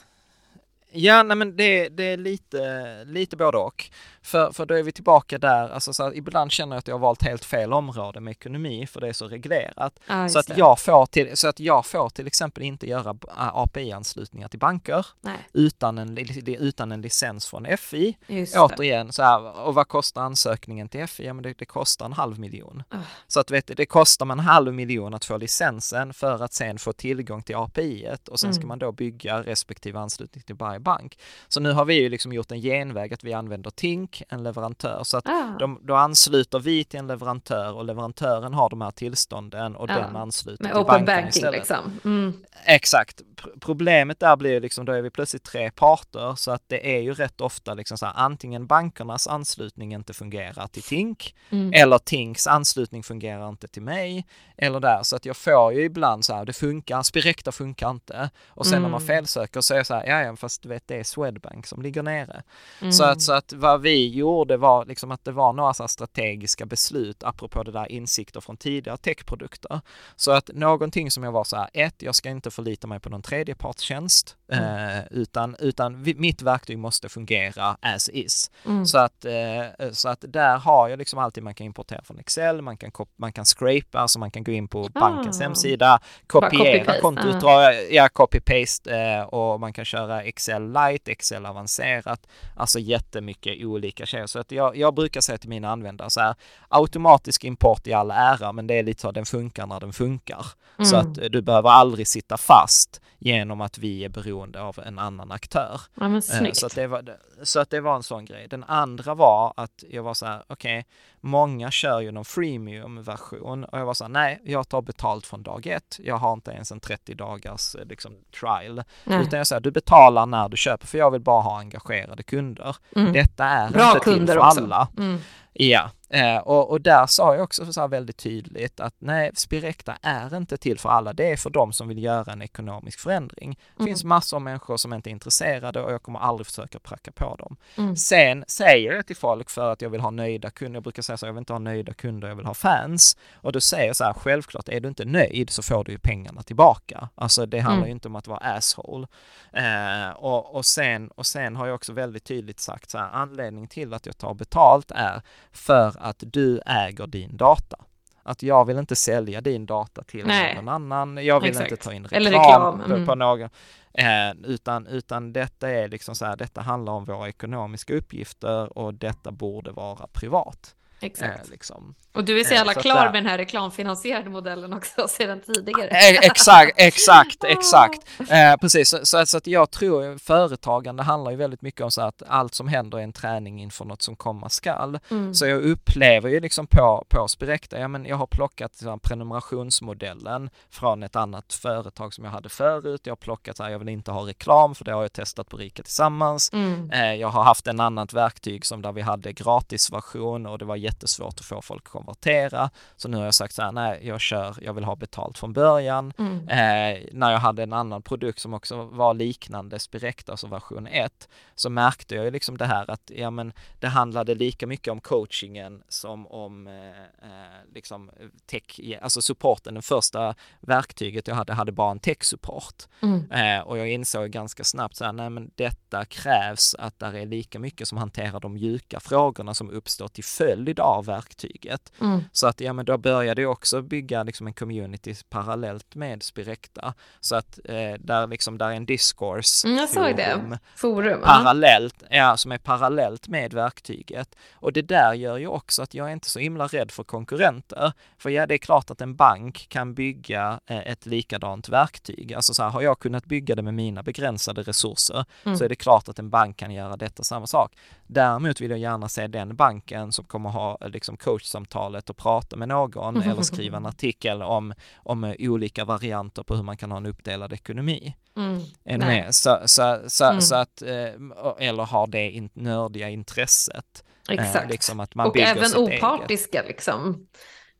Ja, nej men det, det är lite, lite både och. För, för då är vi tillbaka där, alltså så här, ibland känner jag att jag har valt helt fel område med ekonomi för det är så reglerat. Ah, så, att jag får till, så att jag får till exempel inte göra API-anslutningar till banker utan en, utan en licens från FI. Just Återigen, det. så här, och vad kostar ansökningen till FI? Ja, men det, det kostar en halv miljon. Uh. Så att vet du, det kostar man en halv miljon att få licensen för att sen få tillgång till API och sen mm. ska man då bygga respektive anslutning till varje bank. Så nu har vi ju liksom gjort en genväg att vi använder Tink en leverantör. Så att ah. de, då ansluter vi till en leverantör och leverantören har de här tillstånden och ah. den ansluter Med till open banken banking, istället. Liksom. Mm. Exakt. Problemet där blir liksom, då är vi plötsligt tre parter så att det är ju rätt ofta liksom så här, antingen bankernas anslutning inte fungerar till Tink mm. eller Tinks anslutning fungerar inte till mig eller där så att jag får ju ibland så här, det funkar, Spirecta funkar inte och sen mm. när man mm. felsöker så är jag så här, ja ja fast vet det är Swedbank som ligger nere. Så att, så att vad vi gjorde var liksom att det var några så strategiska beslut apropå det där insikter från tidigare techprodukter. Så att någonting som jag var så här, ett, jag ska inte förlita mig på någon tredjepartstjänst, mm. eh, utan, utan vi, mitt verktyg måste fungera as is. Mm. Så, att, eh, så att där har jag liksom alltid man kan importera från Excel, man kan, man kan scrapa, alltså man kan gå in på bankens ah. hemsida, kopiera kontoutdrag, ja copy-paste eh, och man kan köra Excel Excel light, Excel avancerat, alltså jättemycket olika tjejer. Så att jag, jag brukar säga till mina användare så här, automatisk import i all ära, men det är lite så att den funkar när den funkar. Mm. Så att du behöver aldrig sitta fast genom att vi är beroende av en annan aktör. Ja, eh, så, att det var, så att det var en sån grej. Den andra var att jag var så här, okej, okay, många kör ju någon freemium-version och jag var så här, nej, jag tar betalt från dag ett. Jag har inte ens en 30 dagars eh, liksom trial. Nej. Utan jag säger, du betalar när du köper för jag vill bara ha engagerade kunder. Mm. Detta är Bra inte till för också. alla. Mm. Ja, eh, och, och, där sa jag också så väldigt tydligt att nej, Spirecta är inte till för alla. Det är för dem som vill göra en ekonomisk förändring. Det mm. finns massor av människor som inte är intresserade och jag kommer aldrig försöka pracka på dem. Mm. Sen säger jag till folk för att jag vill ha nöjda kunder. Jag brukar säga så, jag vill inte ha nöjda kunder, jag vill ha fans. Och då säger jag så här, självklart är du inte nöjd så får du ju pengarna tillbaka. Alltså det handlar mm. ju inte om att vara asshole. Eh, och, och, sen, och sen har jag också väldigt tydligt sagt så här, anledningen till att jag tar betalt är för att du äger din data. Att jag vill inte sälja din data till Nej. någon annan. Jag vill Exakt. inte ta in reklam, reklam. Mm. på någon. Eh, utan, utan detta är liksom så här, detta handlar om våra ekonomiska uppgifter och detta borde vara privat. Exakt. Eh, liksom. Och du är så jävla eh, klar med den här reklamfinansierade modellen också sedan tidigare. Eh, exakt, exakt, exakt. Eh, precis, så, så, så, att jag tror företagande handlar ju väldigt mycket om så att allt som händer är en träning inför något som komma skall. Mm. Så jag upplever ju liksom på, på Spirecta, ja men jag har plockat så här, prenumerationsmodellen från ett annat företag som jag hade förut. Jag har plockat så här, jag vill inte ha reklam för det har jag testat på Rika Tillsammans. Mm. Eh, jag har haft en annat verktyg som där vi hade gratisversion och det var jättesvårt att få folk att konvertera. Så nu har jag sagt så här, nej, jag kör, jag vill ha betalt från början. Mm. Eh, när jag hade en annan produkt som också var liknande Spirecta, alltså version 1, så märkte jag ju liksom det här att, ja men det handlade lika mycket om coachingen som om eh, eh liksom tech, alltså supporten. Den första verktyget jag hade, hade bara en tech-support. Mm. Eh, och jag insåg ganska snabbt så här, nej men detta krävs att där är lika mycket som hanterar de mjuka frågorna som uppstår till följd av verktyget. Mm. Så att ja men då började jag också bygga liksom en community parallellt med Spirecta. Så att eh, där liksom, där är en discourse mm, det. Forum. Parallellt, ja som är parallellt med verktyget. Och det där gör ju också att jag är inte så himla rädd för konkurrenter. För ja, det är klart att en bank kan bygga eh, ett likadant verktyg. Alltså så här, har jag kunnat bygga det med mina begränsade resurser mm. så är det klart att en bank kan göra detta samma sak. Däremot vill jag gärna se den banken som kommer ha liksom coachsamtalet och prata med någon eller skriva en artikel om, om olika varianter på hur man kan ha en uppdelad ekonomi. Mm. Är med? Så, så, så, mm. så att, eh, eller ha det in, nördiga intresset. Eh, exakt. Liksom att man och även opartiska eget. liksom.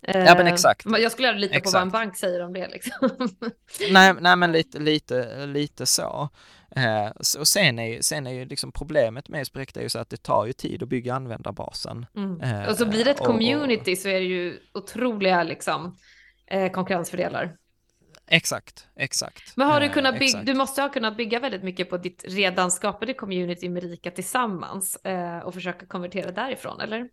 Ja men exakt. Jag skulle lite exakt. på vad en bank säger om det liksom. nej, nej men lite, lite, lite så. Eh, och sen är, sen är ju liksom problemet med Sprekt är ju så att det tar ju tid att bygga användarbasen. Mm. Eh, och så blir det ett community och, och, så är det ju otroliga liksom, eh, konkurrensfördelar. Exakt, exakt. Men har du kunnat bygga, du måste ha kunnat bygga väldigt mycket på ditt redan skapade community med Rika tillsammans och försöka konvertera därifrån, eller?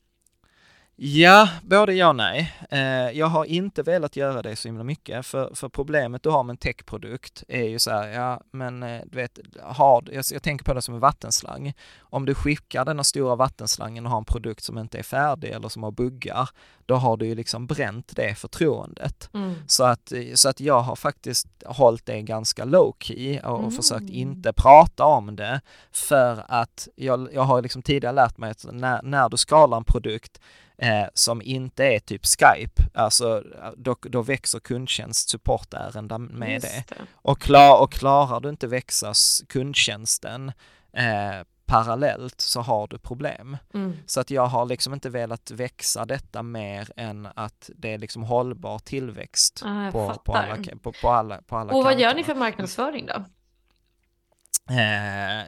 Ja, både ja och nej. Eh, jag har inte velat göra det så himla mycket, för, för problemet du har med en techprodukt är ju så här, ja men eh, du vet, har, jag, jag tänker på det som en vattenslang. Om du skickar denna stora vattenslangen och har en produkt som inte är färdig eller som har buggar, då har du ju liksom bränt det förtroendet. Mm. Så, att, så att jag har faktiskt hållit det ganska low key och mm. försökt inte prata om det för att jag, jag har liksom tidigare lärt mig att när, när du skalar en produkt eh, som inte är typ Skype, alltså då, då växer kundtjänst supportärenden med det. det. Och, klar, och klarar du inte växa kundtjänsten eh, parallellt så har du problem. Mm. Så att jag har liksom inte velat växa detta mer än att det är liksom hållbar tillväxt ah, på, på, alla, på, på, alla, på alla Och vad gör ni för marknadsföring då? Eh,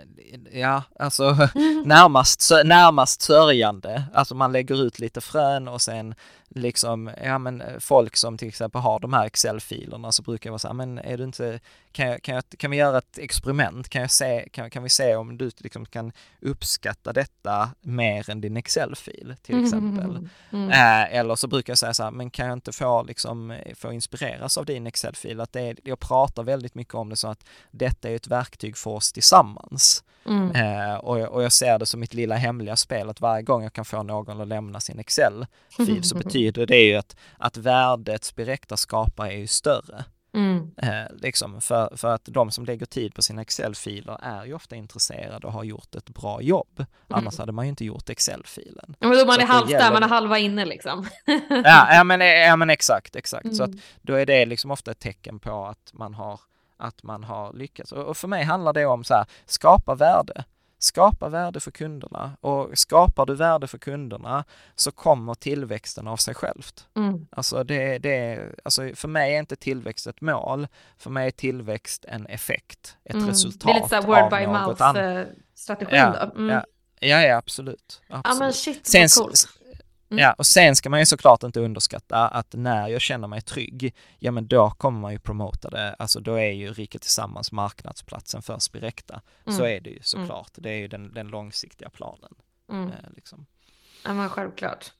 ja, alltså närmast, närmast sörjande. Alltså man lägger ut lite frön och sen liksom, ja men eh, folk som till exempel har de här Excel-filerna så brukar jag vara så här, men är du inte, kan, jag, kan, jag, kan vi göra ett experiment? Kan, jag se, kan, kan vi se om du liksom kan uppskatta detta mer än din Excel-fil till mm, exempel? Mm, mm. Äh, eller så brukar jag säga så här, men kan jag inte få, liksom, få inspireras av din Excel-fil? Att det är, jag pratar väldigt mycket om det så att detta är ett verktyg för oss oss tillsammans. Mm. Eh, och, jag, och, jag ser det som mitt lilla hemliga spel att varje gång jag kan få någon att lämna sin Excel-fil så betyder det ju att, att värdet Spirecta skapar är ju större. Mm. Eh, liksom för, för att de som lägger tid på sina Excel-filer är ju ofta intresserade och har gjort ett bra jobb. Mm. Annars hade man ju inte gjort Excel-filen. Ja, men då man är halvt där, man är halva inne liksom. ja, ja, men, ja men exakt, exakt. Mm. Så att mm. då är det liksom ofta ett tecken på att man har, att man har lyckats. Och, och för mig handlar det om så här, skapa värde skapa värde för kunderna och skapar du värde för kunderna så kommer tillväxten av sig självt. Mm. Alltså, det, det, alltså för mig är inte tillväxt ett mål, för mig är tillväxt en effekt, ett mm. resultat Det är lite så word by mouth strategin ja, då. Mm. Ja, ja, absolut. absolut. Ja men shit Sen, vad coolt. Mm. Ja, och sen ska man ju såklart inte underskatta att när jag känner mig trygg, ja men då kommer man ju promota det, alltså då är ju Rika Tillsammans marknadsplatsen för Spirecta. Mm. Så är det ju såklart, mm. det är ju den, den långsiktiga planen. Mm. Eh, liksom. Ja men självklart.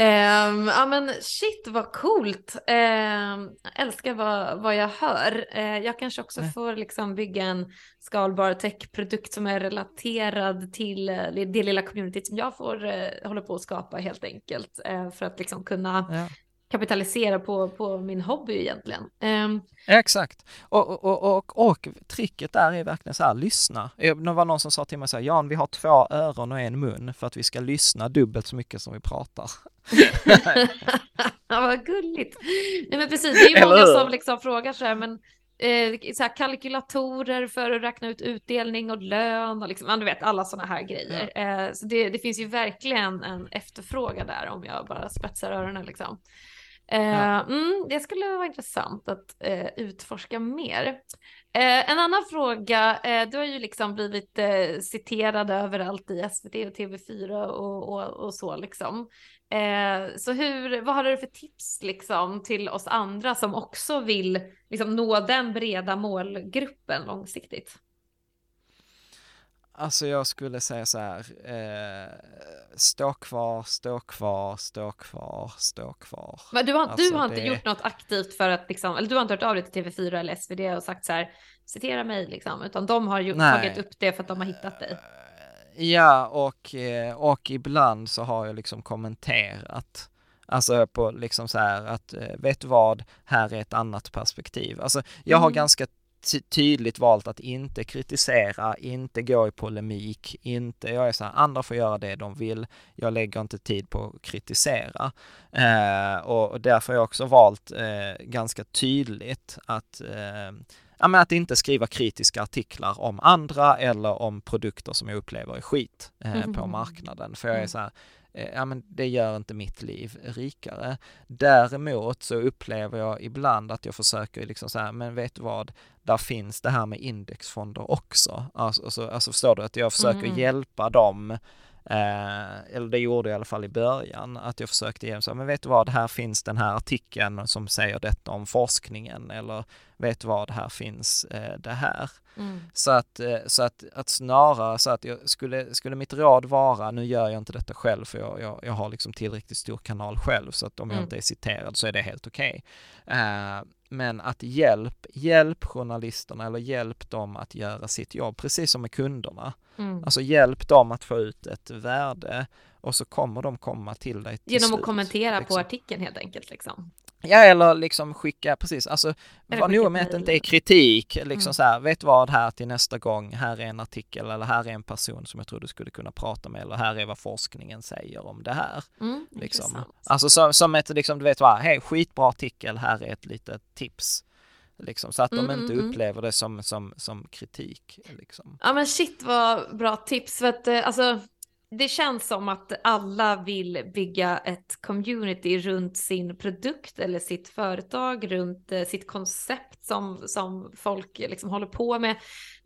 Um, ja men shit vad coolt. Um, jag älskar vad, vad jag hör. Uh, jag kanske också mm. får liksom bygga en skalbar techprodukt som är relaterad till uh, det lilla communityt som jag får uh, hålla på att skapa helt enkelt. för att liksom kunna ja kapitalisera på, på min hobby egentligen. Um, Exakt. Och, och, och, och, tricket där är verkligen så här, lyssna. Det var någon som sa till mig så här, Jan vi har två öron och en mun för att vi ska lyssna dubbelt så mycket som vi pratar. ja, vad gulligt. Nej men precis, det är många som liksom frågar så här, men eh, så här, kalkylatorer för att räkna ut utdelning och lön och liksom, du vet alla sådana här grejer. Ja. Eh, så det, det, finns ju verkligen en efterfrågan där om jag bara spetsar öronen liksom. Eh, ja. Mm, det skulle vara intressant att eh, utforska mer. Eh, en annan fråga, eh, du har ju liksom blivit eh, citerad överallt i SVT och TV4 och, och, och så liksom. Eh, så hur, vad har du för tips liksom till oss andra som också vill liksom nå den breda målgruppen långsiktigt? Alltså jag skulle säga så här, eh, stå kvar, stå kvar, stå kvar, stå kvar. Men du har, alltså du har inte gjort något aktivt för att liksom, eller du har inte hört av dig till TV4 eller SvD och sagt så här, citera mig liksom, utan de har ju tagit upp det för att de har hittat dig. Eh, ja, och, eh, och ibland så har jag liksom kommenterat Alltså på liksom så här att, eh, vet du vad, här är ett annat perspektiv. Alltså jag har mm. ganska tydligt valt att inte kritisera, inte gå i polemik, inte, jag är så här, andra får göra det de vill, jag lägger inte tid på att kritisera. Eh, och, och därför har jag också valt eh, ganska tydligt att eh, ja, men att inte skriva kritiska artiklar om andra eller om produkter som jag upplever är skit eh, mm. på marknaden. För jag är mm. så här, ja men det gör inte mitt liv rikare. Däremot så upplever jag ibland att jag försöker liksom så här, men vet du vad, där finns det här med indexfonder också. Alltså, alltså, alltså förstår du att jag försöker mm. hjälpa dem Eh, eller det gjorde jag i alla fall i början, att jag försökte ge så men vet du vad, här finns den här artikeln som säger detta om forskningen, eller vet vad, här finns eh, det här. Mm. Så, att, eh, så att, att snarare så att jag skulle, skulle mitt råd vara, nu gör jag inte detta själv för jag, jag, jag har liksom tillräckligt stor kanal själv så att om mm. jag inte är citerad så är det helt okej. Okay. Eh, men att hjälp, hjälp journalisterna eller hjälp dem att göra sitt jobb, precis som med kunderna. Mm. Alltså hjälp dem att få ut ett värde och så kommer de komma till dig till Genom slut, att kommentera liksom. på artikeln helt enkelt liksom. Ja, eller liksom skicka, precis, alltså var noga med att det inte är kritik, liksom mm. så här, vet vad här till nästa gång, här är en artikel eller här är en person som jag tror du skulle kunna prata med eller här är vad forskningen säger om det här. Mm, liksom. Alltså som, som ett, liksom, du vet vad, hej, skitbra artikel, här är ett litet tips. Liksom, så att de mm, inte mm, mm. upplever det som, som, som kritik. Liksom. Ja men shit vad bra tips, för att eh, alltså det känns som att alla vill bygga ett community runt sin produkt eller sitt företag, runt eh, sitt koncept som, som folk liksom håller på med.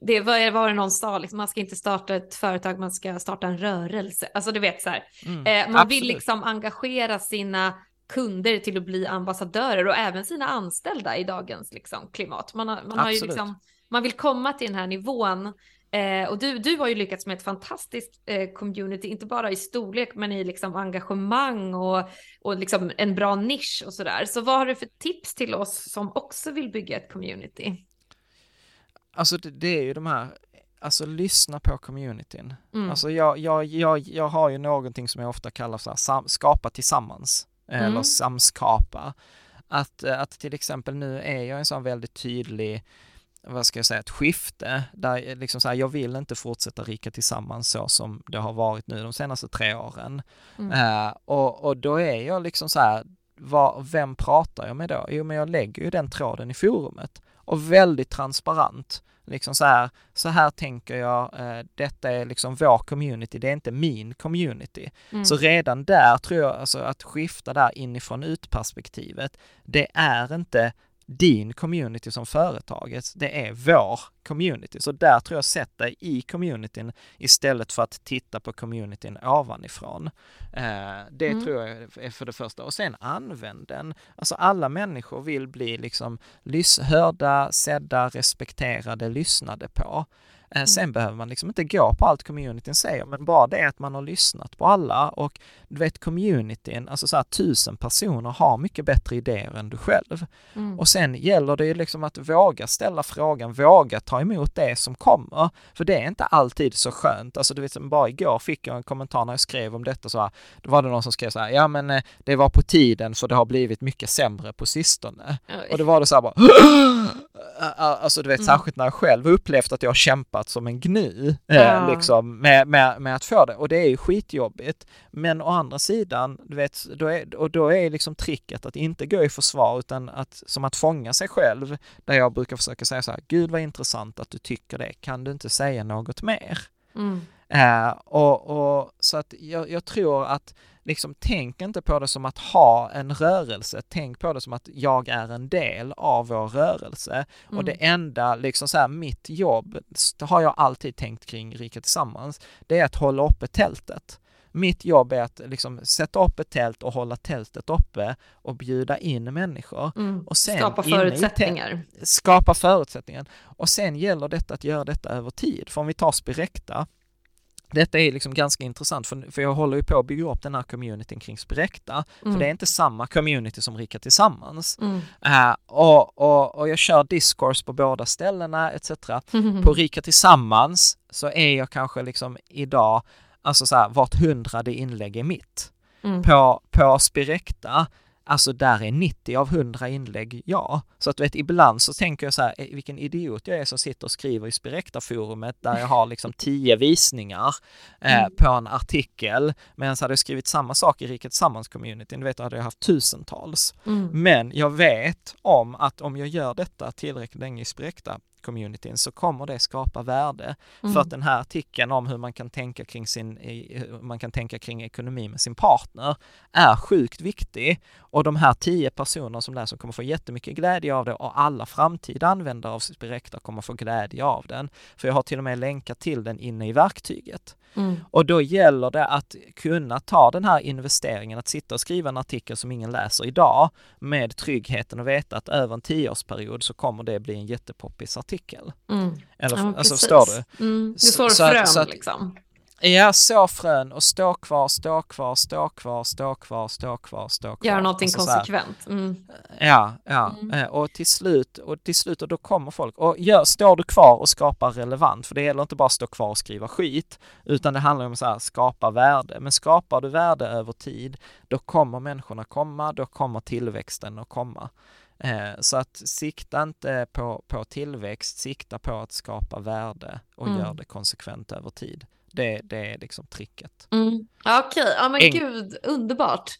Det var, var det någon sa, liksom, man ska inte starta ett företag, man ska starta en rörelse. Alltså du vet så här, mm, eh, man absolut. vill liksom engagera sina kunder till att bli ambassadörer och även sina anställda i dagens liksom, klimat. Man, har, man, har ju liksom, man vill komma till den här nivån Eh, och du, du har ju lyckats med ett fantastiskt eh, community, inte bara i storlek men i liksom engagemang och, och liksom en bra nisch och sådär. Så vad har du för tips till oss som också vill bygga ett community? alltså det, det är ju de här alltså lyssna på communityn. Mm. Alltså jag, jag, jag, jag har ju någonting som jag ofta kallar så här, sam, skapa tillsammans, mm. eller samskapa. Att, att till exempel nu är jag en sån väldigt tydlig vad ska jag säga, ett skifte där liksom så här, jag vill inte fortsätta rika tillsammans så som det har varit nu de senaste tre åren. Mm. Uh, och, och då är jag liksom så här, vad, vem pratar jag med då? Jo, men jag lägger ju den tråden i forumet och väldigt transparent. Liksom så här, så här tänker jag, eh, detta är liksom vår community, det är inte min community. Mm. Så redan där tror jag, alltså att skifta där inifrån ut perspektivet, det är inte din community som företaget, det är vår community. Så där tror jag sätt dig i communityn istället för att titta på communityn ovanifrån. Eh, det mm. tror jag är för det första. Och sen använd den. Alltså alla människor vill bli liksom hörda, sedda, respekterade, lyssnade på. Eh, mm. Sen behöver man liksom inte gå på allt communityn säger, men bara det att man har lyssnat på alla och du vet communityn, alltså så här tusen personer har mycket bättre idéer än du själv. Mm. Och sen gäller det ju liksom att våga ställa frågan, våga ta emot det som kommer. För det är inte alltid så skönt. Alltså du vet, bara igår fick jag en kommentar när jag skrev om detta så här, då var det någon som skrev så här, ja men eh, det var på tiden för det har blivit mycket sämre på sistone. Oj. Och då var det så här bara, alltså du vet, mm. särskilt när jag själv upplevt att jag har kämpat som en gnu, eh, liksom, med, med, med att få det. Och det är ju skitjobbigt. Men å andra sidan, du vet, då är, och då är liksom tricket att inte gå i försvar, utan att, som att fånga sig själv, där jag brukar försöka säga så här, gud vad intressant att du tycker det, kan du inte säga något mer? Mm. Eh, och, och, så att jag, jag tror att liksom tänk inte på det som att ha en rörelse, tänk på det som att jag är en del av vår rörelse. Mm. Och det enda, liksom så här, mitt jobb, det har jag alltid tänkt kring Rika Tillsammans, det är att hålla uppe tältet. Mitt jobb är att liksom sätta upp ett tält och hålla tältet uppe och bjuda in människor. Mm. Och sen skapa förutsättningar. Skapa förutsättningar. Och sen gäller detta att göra detta över tid. För om vi tar Spirecta, detta är liksom ganska intressant för, för jag håller ju på att bygga upp den här communityn kring Spirecta. Mm. För det är inte samma community som Rika Tillsammans. Mm. Uh, och, och, och jag kör discourse på båda ställena etc. Mm. På Rika Tillsammans så är jag kanske liksom idag, alltså så här, vart hundrade inlägg är mitt. Mm. På, på Spirecta Alltså där är 90 av 100 inlägg ja. Så att du vet, ibland så tänker jag så här, eh, vilken idiot jag är som sitter och skriver i Spirecta-forumet där jag har liksom 10 visningar eh, mm. på en artikel. Medan hade jag skrivit samma sak i Riket Sammans-communityn, du vet, då hade jag haft tusentals. Mm. Men jag vet om att om jag gör detta tillräckligt länge i Spirecta communityn så kommer det skapa värde. Mm. För att den här artikeln om hur man kan tänka kring sin, man kan tänka kring ekonomi med sin partner är sjukt viktig och de här tio personerna som läser kommer få jättemycket glädje av det och alla framtida användare av Spirecta kommer få glädje av den. För jag har till och med länkat till den inne i verktyget. Mm. Och då gäller det att kunna ta den här investeringen, att sitta och skriva en artikel som ingen läser idag med tryggheten och veta att över en tioårsperiod så kommer det bli en jättepoppis artikel. Mm. Eller, ja, alltså förstår du? Mm. Du får frön så att, liksom. Ja, så frön och stå kvar, stå kvar, stå kvar, stå kvar, stå kvar, stå kvar. Göra någonting alltså, konsekvent. Mm. Ja, ja. Mm. Eh, och till slut, och till slut, och då kommer folk. Och gör, står du kvar och skapar relevant, för det gäller inte bara att stå kvar och skriva skit, utan det handlar om att skapa värde. Men skapar du värde över tid, då kommer människorna komma, då kommer tillväxten att komma. Eh, så att sikta inte på, på tillväxt, sikta på att skapa värde och mm. gör det konsekvent över tid. Det, det är liksom tricket. Mm. Okej, okay. ja men Eng gud, underbart.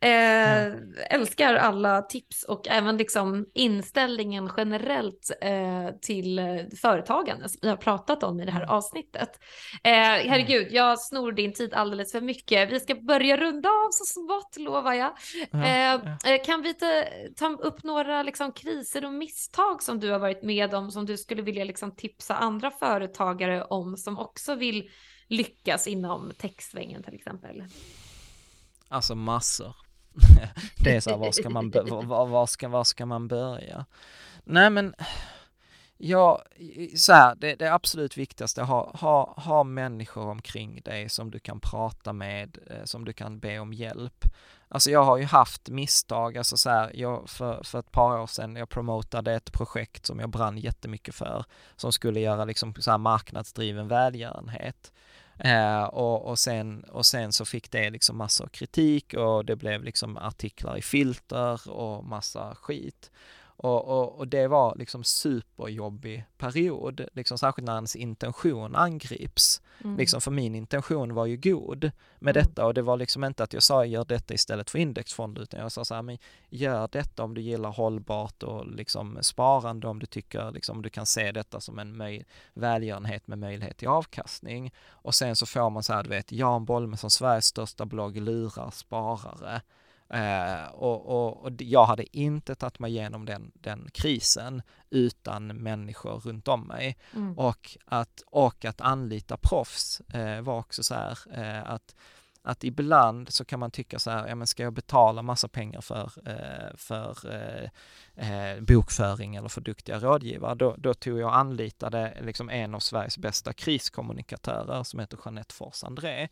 Eh, ja. Älskar alla tips och även liksom inställningen generellt eh, till företagande som vi har pratat om i det här mm. avsnittet. Eh, herregud, jag snor din tid alldeles för mycket. Vi ska börja runda av så smått lovar jag. Ja, eh, ja. Eh, kan vi ta, ta upp några liksom, kriser och misstag som du har varit med om som du skulle vilja liksom, tipsa andra företagare om som också vill lyckas inom textsvängen till exempel? Alltså massor. det är så här, var ska man, var, var, ska, var ska man börja? Nej men, Ja, så här, det, det absolut viktigaste, ha, ha, ha människor omkring dig som du kan prata med, eh, som du kan be om hjälp. Alltså jag har ju haft misstag, alltså så här, jag, för, för ett par år sedan, jag promotade ett projekt som jag brann jättemycket för, som skulle göra liksom så här marknadsdriven välgörenhet. Eh, och, och, sen, och sen så fick det liksom massor kritik och det blev liksom artiklar i filter och massa skit. Och, och, och, det var liksom superjobbig period, liksom särskilt när ens intention angrips. Mm. Liksom för min intention var ju god med mm. detta och det var liksom inte att jag sa gör detta istället för indexfond utan jag sa så här, men gör detta om du gillar hållbart och liksom sparande om du tycker liksom du kan se detta som en möj välgörenhet med möjlighet till avkastning. Och sen så får man så här, du vet, Jan Bolme som Sveriges största blogg lurar sparare. Eh, och, och, och, jag hade inte tagit mig igenom den, den krisen utan människor runt om mig. Mm. Och, att, och att anlita proffs eh, var också så här eh, att att ibland så kan man tycka så här, ja men ska jag betala massa pengar för, eh, för eh, eh, bokföring eller för duktiga rådgivare, då, då tog jag och anlitade liksom en av Sveriges bästa kriskommunikatörer som heter Jeanette Fors André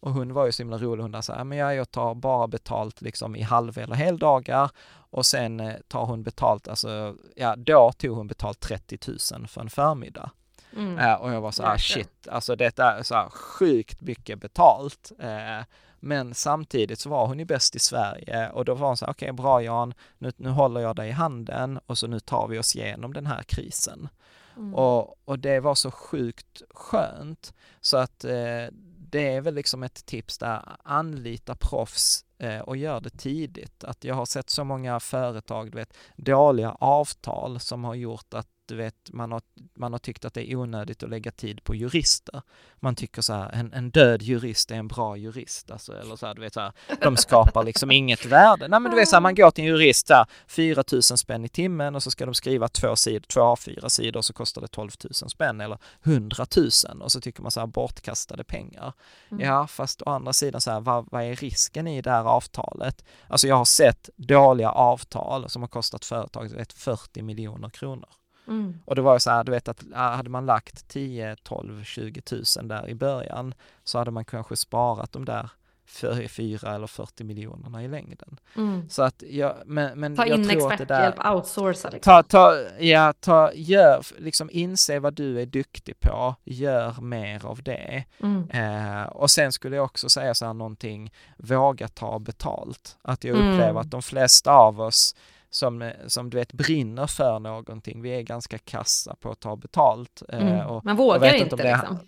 och hon var ju så himla rolig, hon sa, men jag tar bara betalt liksom i halv eller heldagar och sen eh, tar hon betalt, alltså, ja då tog hon betalt 30 000 för en förmiddag. Mm. Uh, och jag var så här, shit, alltså detta är så här sjukt mycket betalt. Uh, men samtidigt så var hon ju bäst i Sverige och då var hon så här, okej okay, bra Jan, nu, nu håller jag dig i handen och så nu tar vi oss igenom den här krisen. Mm. Och, och det var så sjukt skönt så att eh, det är väl liksom ett tips där, anlita proffs eh, och gör det tidigt. Att jag har sett så många företag, du vet, dåliga avtal som har gjort att du vet, man har, man har tyckt att det är onödigt att lägga tid på jurister. Man tycker så här, en, en död jurist är en bra jurist, alltså, eller så här, du vet så här, de skapar liksom inget värde. Nej men du vet så här, man går till en jurist så här, 4 000 spänn i timmen och så ska de skriva två sidor, två A4 sidor så kostar det 12 000 spänn eller 100 000 och så tycker man så här bortkastade pengar. Mm. Ja, fast å andra sidan så här, vad, vad är risken i det här avtalet? Alltså jag har sett dåliga avtal som har kostat företaget 40 miljoner kronor. Mm. Och det var ju så här, du vet att hade man lagt 10, 12, 20 tusen där i början så hade man kanske sparat de där 4 eller 40 miljonerna i längden. Mm. Så att jag, men, men ta jag in tror att det där... outsourca liksom. Ta, ta, ja, ta, gör, liksom inse vad du är duktig på, gör mer av det. Mm. Eh, och sen skulle jag också säga så här någonting, våga ta betalt. Att jag upplever mm. att de flesta av oss som, som du vet brinner för någonting. Vi är ganska kassa på att ta betalt. Eh, mm. Och, man vågar inte, inte det, liksom.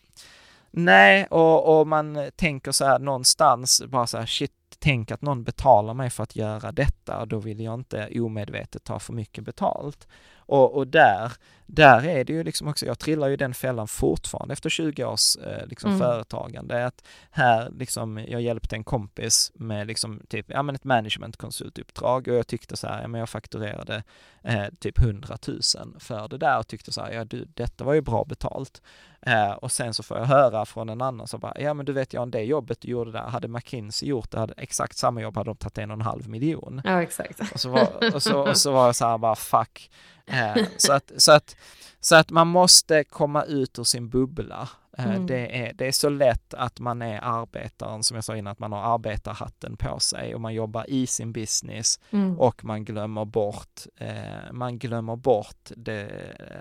Nej, och, och man tänker så här någonstans bara så här shit, tänk att någon betalar mig för att göra detta och då vill jag inte omedvetet ta för mycket betalt. Och, och där, där är det ju liksom också, jag trillar ju den fällan fortfarande efter 20 års eh, liksom mm. företagande. Att här liksom, jag hjälpte en kompis med liksom typ, ja men ett managementkonsultuppdrag och jag tyckte så här, ja men jag fakturerade eh, typ 100 000 för det där och tyckte så här, ja du, detta var ju bra betalt. Eh, och sen så får jag höra från en annan som bara, ja men du vet Jan, det jobbet du gjorde där, hade McKinsey gjort det, hade exakt samma jobb hade de tagit en och en halv miljon. Ja, exakt. Och så var, och så, och så var jag så här bara, fuck. Eh, så, att, så, att, så att man måste komma ut ur sin bubbla. Eh, mm. Det, är, det är så lätt att man är arbetaren, som jag sa innan, att man har arbetarhatten på sig och man jobbar i sin business mm. och man glömmer bort, eh, man glömmer bort det,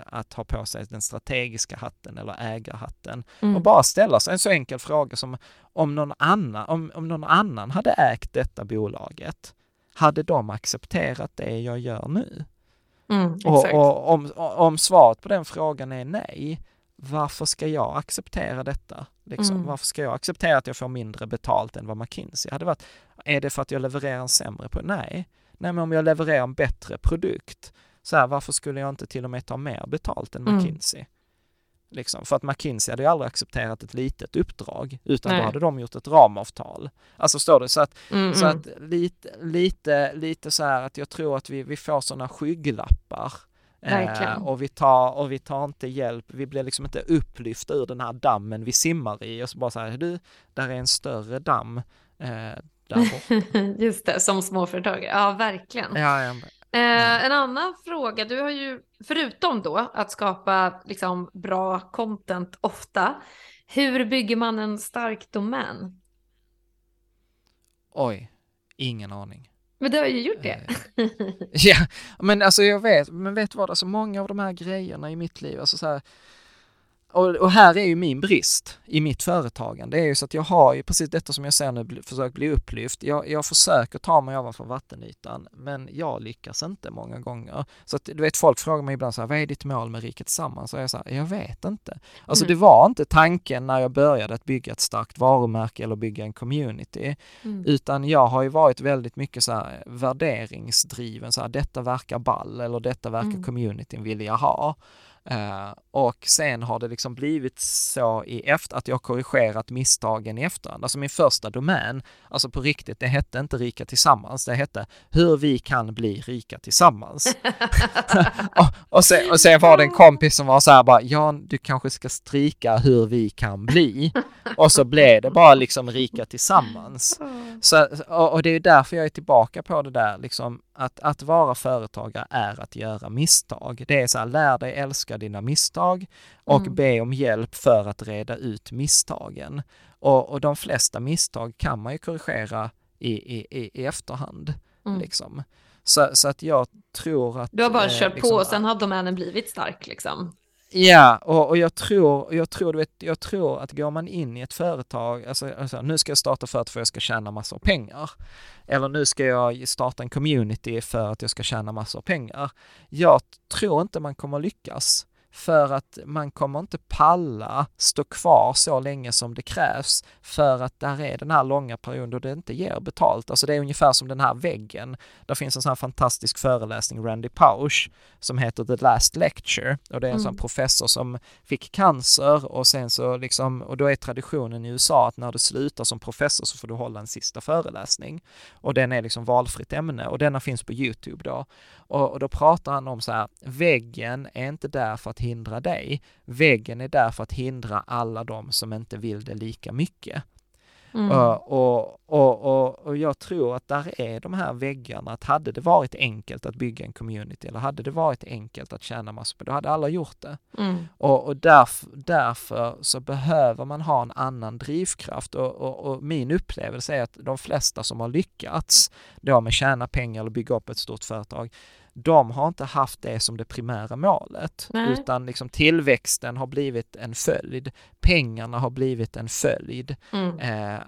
att ha på sig den strategiska hatten eller ägarhatten mm. och bara ställa sig en så enkel fråga som om någon annan, om, om någon annan hade ägt detta bolaget, hade de accepterat det jag gör nu? Mm, och, och om, om svaret på den frågan är nej, varför ska jag acceptera detta? Liksom? Mm. Varför ska jag acceptera att jag får mindre betalt än vad McKinsey hade varit? Är det för att jag levererar en sämre på? Nej. Nej, men om jag levererar en bättre produkt, så här, varför skulle jag inte till och med ta mer betalt än mm. Liksom, för att McKinsey hade ju aldrig accepterat ett litet uppdrag, utan Nej. då hade de gjort ett ramavtal. Alltså står det så att, mm, så mm. att lite, lite, lite så här att jag tror att vi, vi får sådana skygglappar Eh, och, vi tar, och vi tar inte hjälp, vi blir liksom inte upplyfta ur den här dammen vi simmar i och så bara så här, du, där är en större damm eh, där Just det, som småföretagare, ja verkligen. Ja, ja, Eh, en annan fråga, du har ju förutom då att skapa liksom bra content ofta, hur bygger man en stark domän? Oj, ingen aning. Men du har ju gjort det. Eh, ja, men alltså jag vet, men vet vad, alltså många av de här grejerna i mitt liv, alltså så här, och, och, här är ju min brist i mitt företagande, det är ju så att jag har ju precis detta som jag säger nu, försökt bli upplyft. Jag, jag försöker ta mig ovanför vattenytan, men jag lyckas inte många gånger. Så att du vet, folk frågar mig ibland så här, vad är ditt mål med Riket Tillsammans? Och jag säger, jag vet inte. Alltså mm. det var inte tanken när jag började att bygga ett starkt varumärke eller bygga en community, mm. utan jag har ju varit väldigt mycket så här värderingsdriven, så här, detta verkar ball eller detta verkar mm. communityn vilja ha. Uh, och sen har det liksom blivit så i efter att jag korrigerat misstagen i efterhand. Alltså min första domän, alltså på riktigt, det hette inte Rika Tillsammans, det hette Hur vi kan bli rika tillsammans. och, och, sen, och sen var det en kompis som var så här bara, ja du kanske ska strika hur vi kan bli. Och så blev det bara liksom Rika Tillsammans. Så, och, det är därför jag är tillbaka på det där liksom, att, att vara företagare är att göra misstag. Det är så här, lär dig älska dina misstag och mm. be om hjälp för att reda ut misstagen. Och, och de flesta misstag kan man ju korrigera i, i, i efterhand. Mm. Liksom. Så, så att jag tror att... Du har bara eh, kört liksom, på och sen har domänen blivit stark liksom? Ja, och, och jag tror, jag tror, du vet, jag tror att går man in i ett företag, alltså, alltså nu ska jag starta företag för att jag ska tjäna massor av pengar. Eller nu ska jag starta en community för att jag ska tjäna massor av pengar. Jag tror inte man kommer lyckas för att man kommer inte palla stå kvar så länge som det krävs för att där är den här långa perioden då det inte ger betalt. Alltså det är ungefär som den här väggen. Där finns en sån här fantastisk föreläsning, Randy Pausch, som heter The Last Lecture och det är en mm. sån professor som fick cancer och sen så liksom, och då är traditionen i USA att när du slutar som professor så får du hålla en sista föreläsning och den är liksom valfritt ämne och denna finns på Youtube då. Och, och då pratar han om så här, väggen är inte där för att hindra dig. Väggen är där för att hindra alla de som inte vill det lika mycket. Mm. Och, och, och, och jag tror att där är de här väggarna, att hade det varit enkelt att bygga en community eller hade det varit enkelt att tjäna massor, då hade alla gjort det. Mm. Och, därför, därför så behöver man ha en annan drivkraft och, min upplevelse är att de flesta som har lyckats då med tjäna pengar eller bygga upp ett stort företag, de har inte haft det som det primära målet, Nej. utan liksom tillväxten har blivit en följd. Pengarna har blivit en följd. Mm. Eh,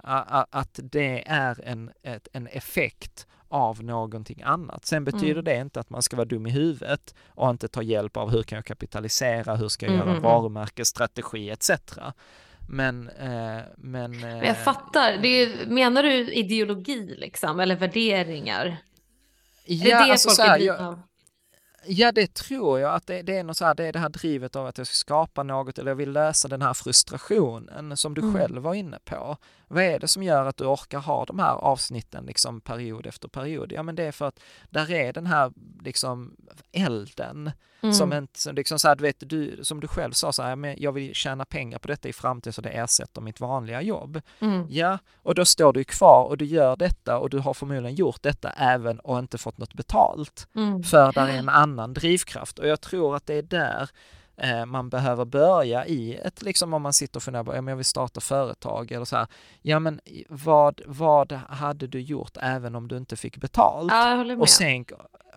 att det är en, ett, en effekt av någonting annat. Sen betyder mm. det inte att man ska vara dum i huvudet och inte ta hjälp av hur kan jag kapitalisera, hur ska jag mm. göra mm, mm. varumärkesstrategi etc. Men, eh, men, men jag fattar, det är, menar du ideologi liksom, eller värderingar? Ja, är det alltså, folk är drivna av? Ja, det tror jag att det, det, är något så här, det är det här drivet av att jag ska skapa något eller jag vill lösa den här frustrationen som du mm. själv var inne på. Vad är det som gör att du orkar ha de här avsnitten liksom period efter period? Ja, men det är för att där är den här liksom elden mm. som inte, liksom så här, du vet, du, som du själv sa så här, men jag vill tjäna pengar på detta i framtiden så det ersätter mitt vanliga jobb. Mm. Ja, och då står du kvar och du gör detta och du har förmodligen gjort detta även och inte fått något betalt. Mm. För där är en annan drivkraft. Och jag tror att det är där Eh, man behöver börja i ett, liksom om man sitter och funderar på, ja men jag vill starta företag eller så här, ja men vad, vad hade du gjort även om du inte fick betalt? Ja, och, sen,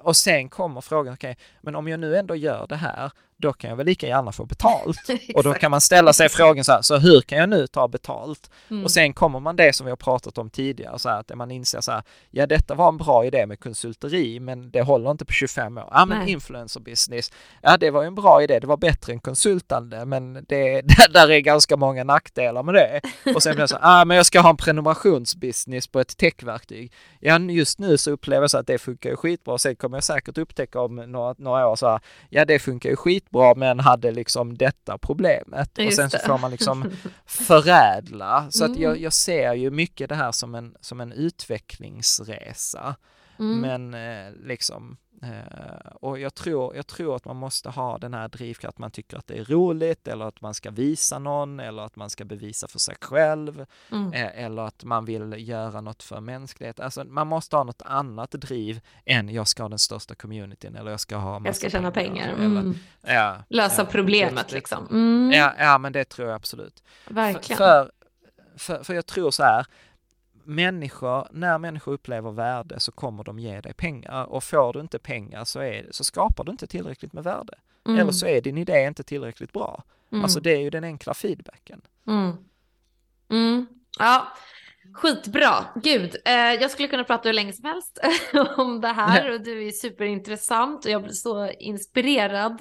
och sen kommer frågan, okej, okay, men om jag nu ändå gör det här, då kan jag väl lika gärna få betalt. och då kan man ställa sig frågan så här, så hur kan jag nu ta betalt? Mm. Och sen kommer man det som vi har pratat om tidigare, så här, att man inser så här, ja detta var en bra idé med konsulteri, men det håller inte på 25 år. Ja men influencer business, ja det var ju en bra idé, det var bättre än konsultande, men det, där är ganska många nackdelar med det. Och sen blir det så här, ah, men jag ska ha en prenumerationsbusiness på ett techverktyg. Ja just nu så upplever jag så att det funkar skitbra, sen kommer jag säkert upptäcka om några, några år så här, ja det funkar ju skitbra skitbra men hade liksom detta problemet. Just och sen så får man liksom förädla. Så mm. att jag, jag, ser ju mycket det här som en, som en utvecklingsresa. Mm. Men eh, liksom, Eh, och jag tror, jag tror att man måste ha den här drivkraften, att man tycker att det är roligt eller att man ska visa någon eller att man ska bevisa för sig själv mm. eh, eller att man vill göra något för mänskligheten. Alltså man måste ha något annat driv än jag ska ha den största communityn eller jag ska ha Jag ska tjäna pengar. pengar. Mm. ja, Lösa ja, problemet det, liksom. Mm. Ja, ja, men det tror jag absolut. Verkligen. För, för, för jag tror så här, människor, när människor upplever värde så kommer de ge dig pengar och får du inte pengar så, är, så skapar du inte tillräckligt med värde. Mm. Eller så är din idé inte tillräckligt bra. Mm. Alltså det är ju den enkla feedbacken. Mm. mm. Ja, Skitbra, gud. Eh, jag skulle kunna prata hur länge som helst om det här och du är superintressant och jag blir så inspirerad.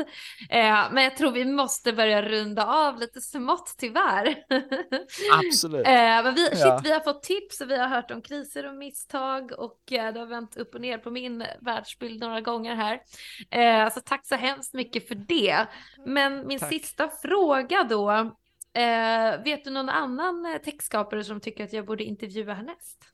Eh, men jag tror vi måste börja runda av lite smått tyvärr. Absolut. eh, men vi, shit, ja. vi har fått tips och vi har hört om kriser och misstag och eh, det har vänt upp och ner på min världsbild några gånger här. Eh, så tack så hemskt mycket för det. Men min tack. sista fråga då Eh, vet du någon annan eh, textskapare som tycker att jag borde intervjua härnäst?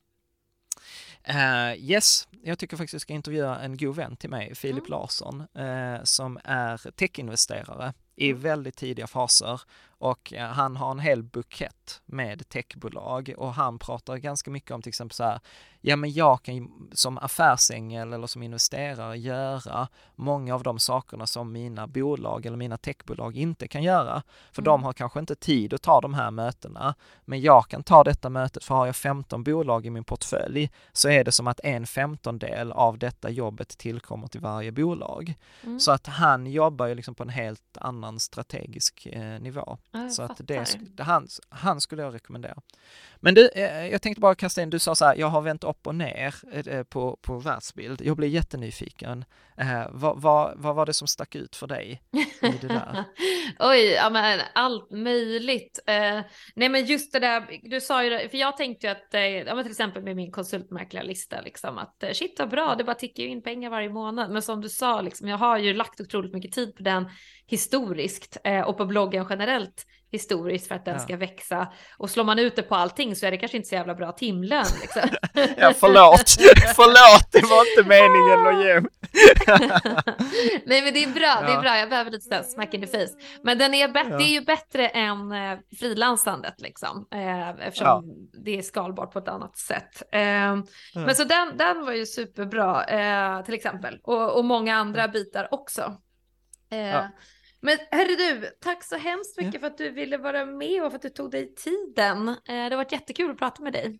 Uh, yes, jag tycker faktiskt jag ska intervjua en god vän till mig, Filip mm. Larsson, uh, som är techinvesterare i mm. väldigt tidiga faser och uh, han har en hel bukett med techbolag och han pratar ganska mycket om till exempel så här, ja men jag kan som affärsängel eller som investerare göra många av de sakerna som mina bolag eller mina techbolag inte kan göra. För mm. de har kanske inte tid att ta de här mötena, men jag kan ta detta mötet, för har jag 15 bolag i min portfölj så är det som att en femtondel av detta jobbet tillkommer till varje bolag. Mm. Så att han jobbar ju liksom på en helt annan strategisk eh, nivå. Ja, så att det, det, han, han skulle jag rekommendera. Men du, eh, jag tänkte bara kasta in, du sa så här, jag har vänt upp och ner eh, eh, på, på världsbild. Jag blir jättenyfiken. Eh, vad, vad, vad var det som stack ut för dig i det där? Oj, ja men allt möjligt. Eh, nej men just det där, du sa ju det, för jag tänkte ju att, eh, ja men till exempel med min konsultmäklarlista liksom att eh, shit vad bra, det bara tickar ju in pengar varje månad. Men som du sa liksom, jag har ju lagt otroligt mycket tid på den historiskt eh, och på bloggen generellt historiskt för att den ja. ska växa. Och slår man ut det på allting så är det kanske inte så jävla bra timlön. Liksom. ja, förlåt, förlåt, det var inte meningen att ge Nej men det är bra, ja. det är bra, jag behöver lite smack in the face. Men den är ja. det är ju bättre än eh, frilansandet liksom, eh, eftersom ja. det är skalbart på ett annat sätt. Eh, Men så den, den var ju superbra eh, till exempel, och, och många andra bitar också. Eh, men herre du, tack så hemskt mycket ja. för att du ville vara med och för att du tog dig tiden. Eh, det har varit jättekul att prata med dig.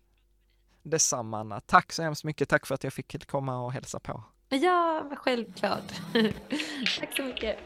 Detsamma Anna, tack så hemskt mycket. Tack för att jag fick komma och hälsa på. Ja, självklart. tack så mycket.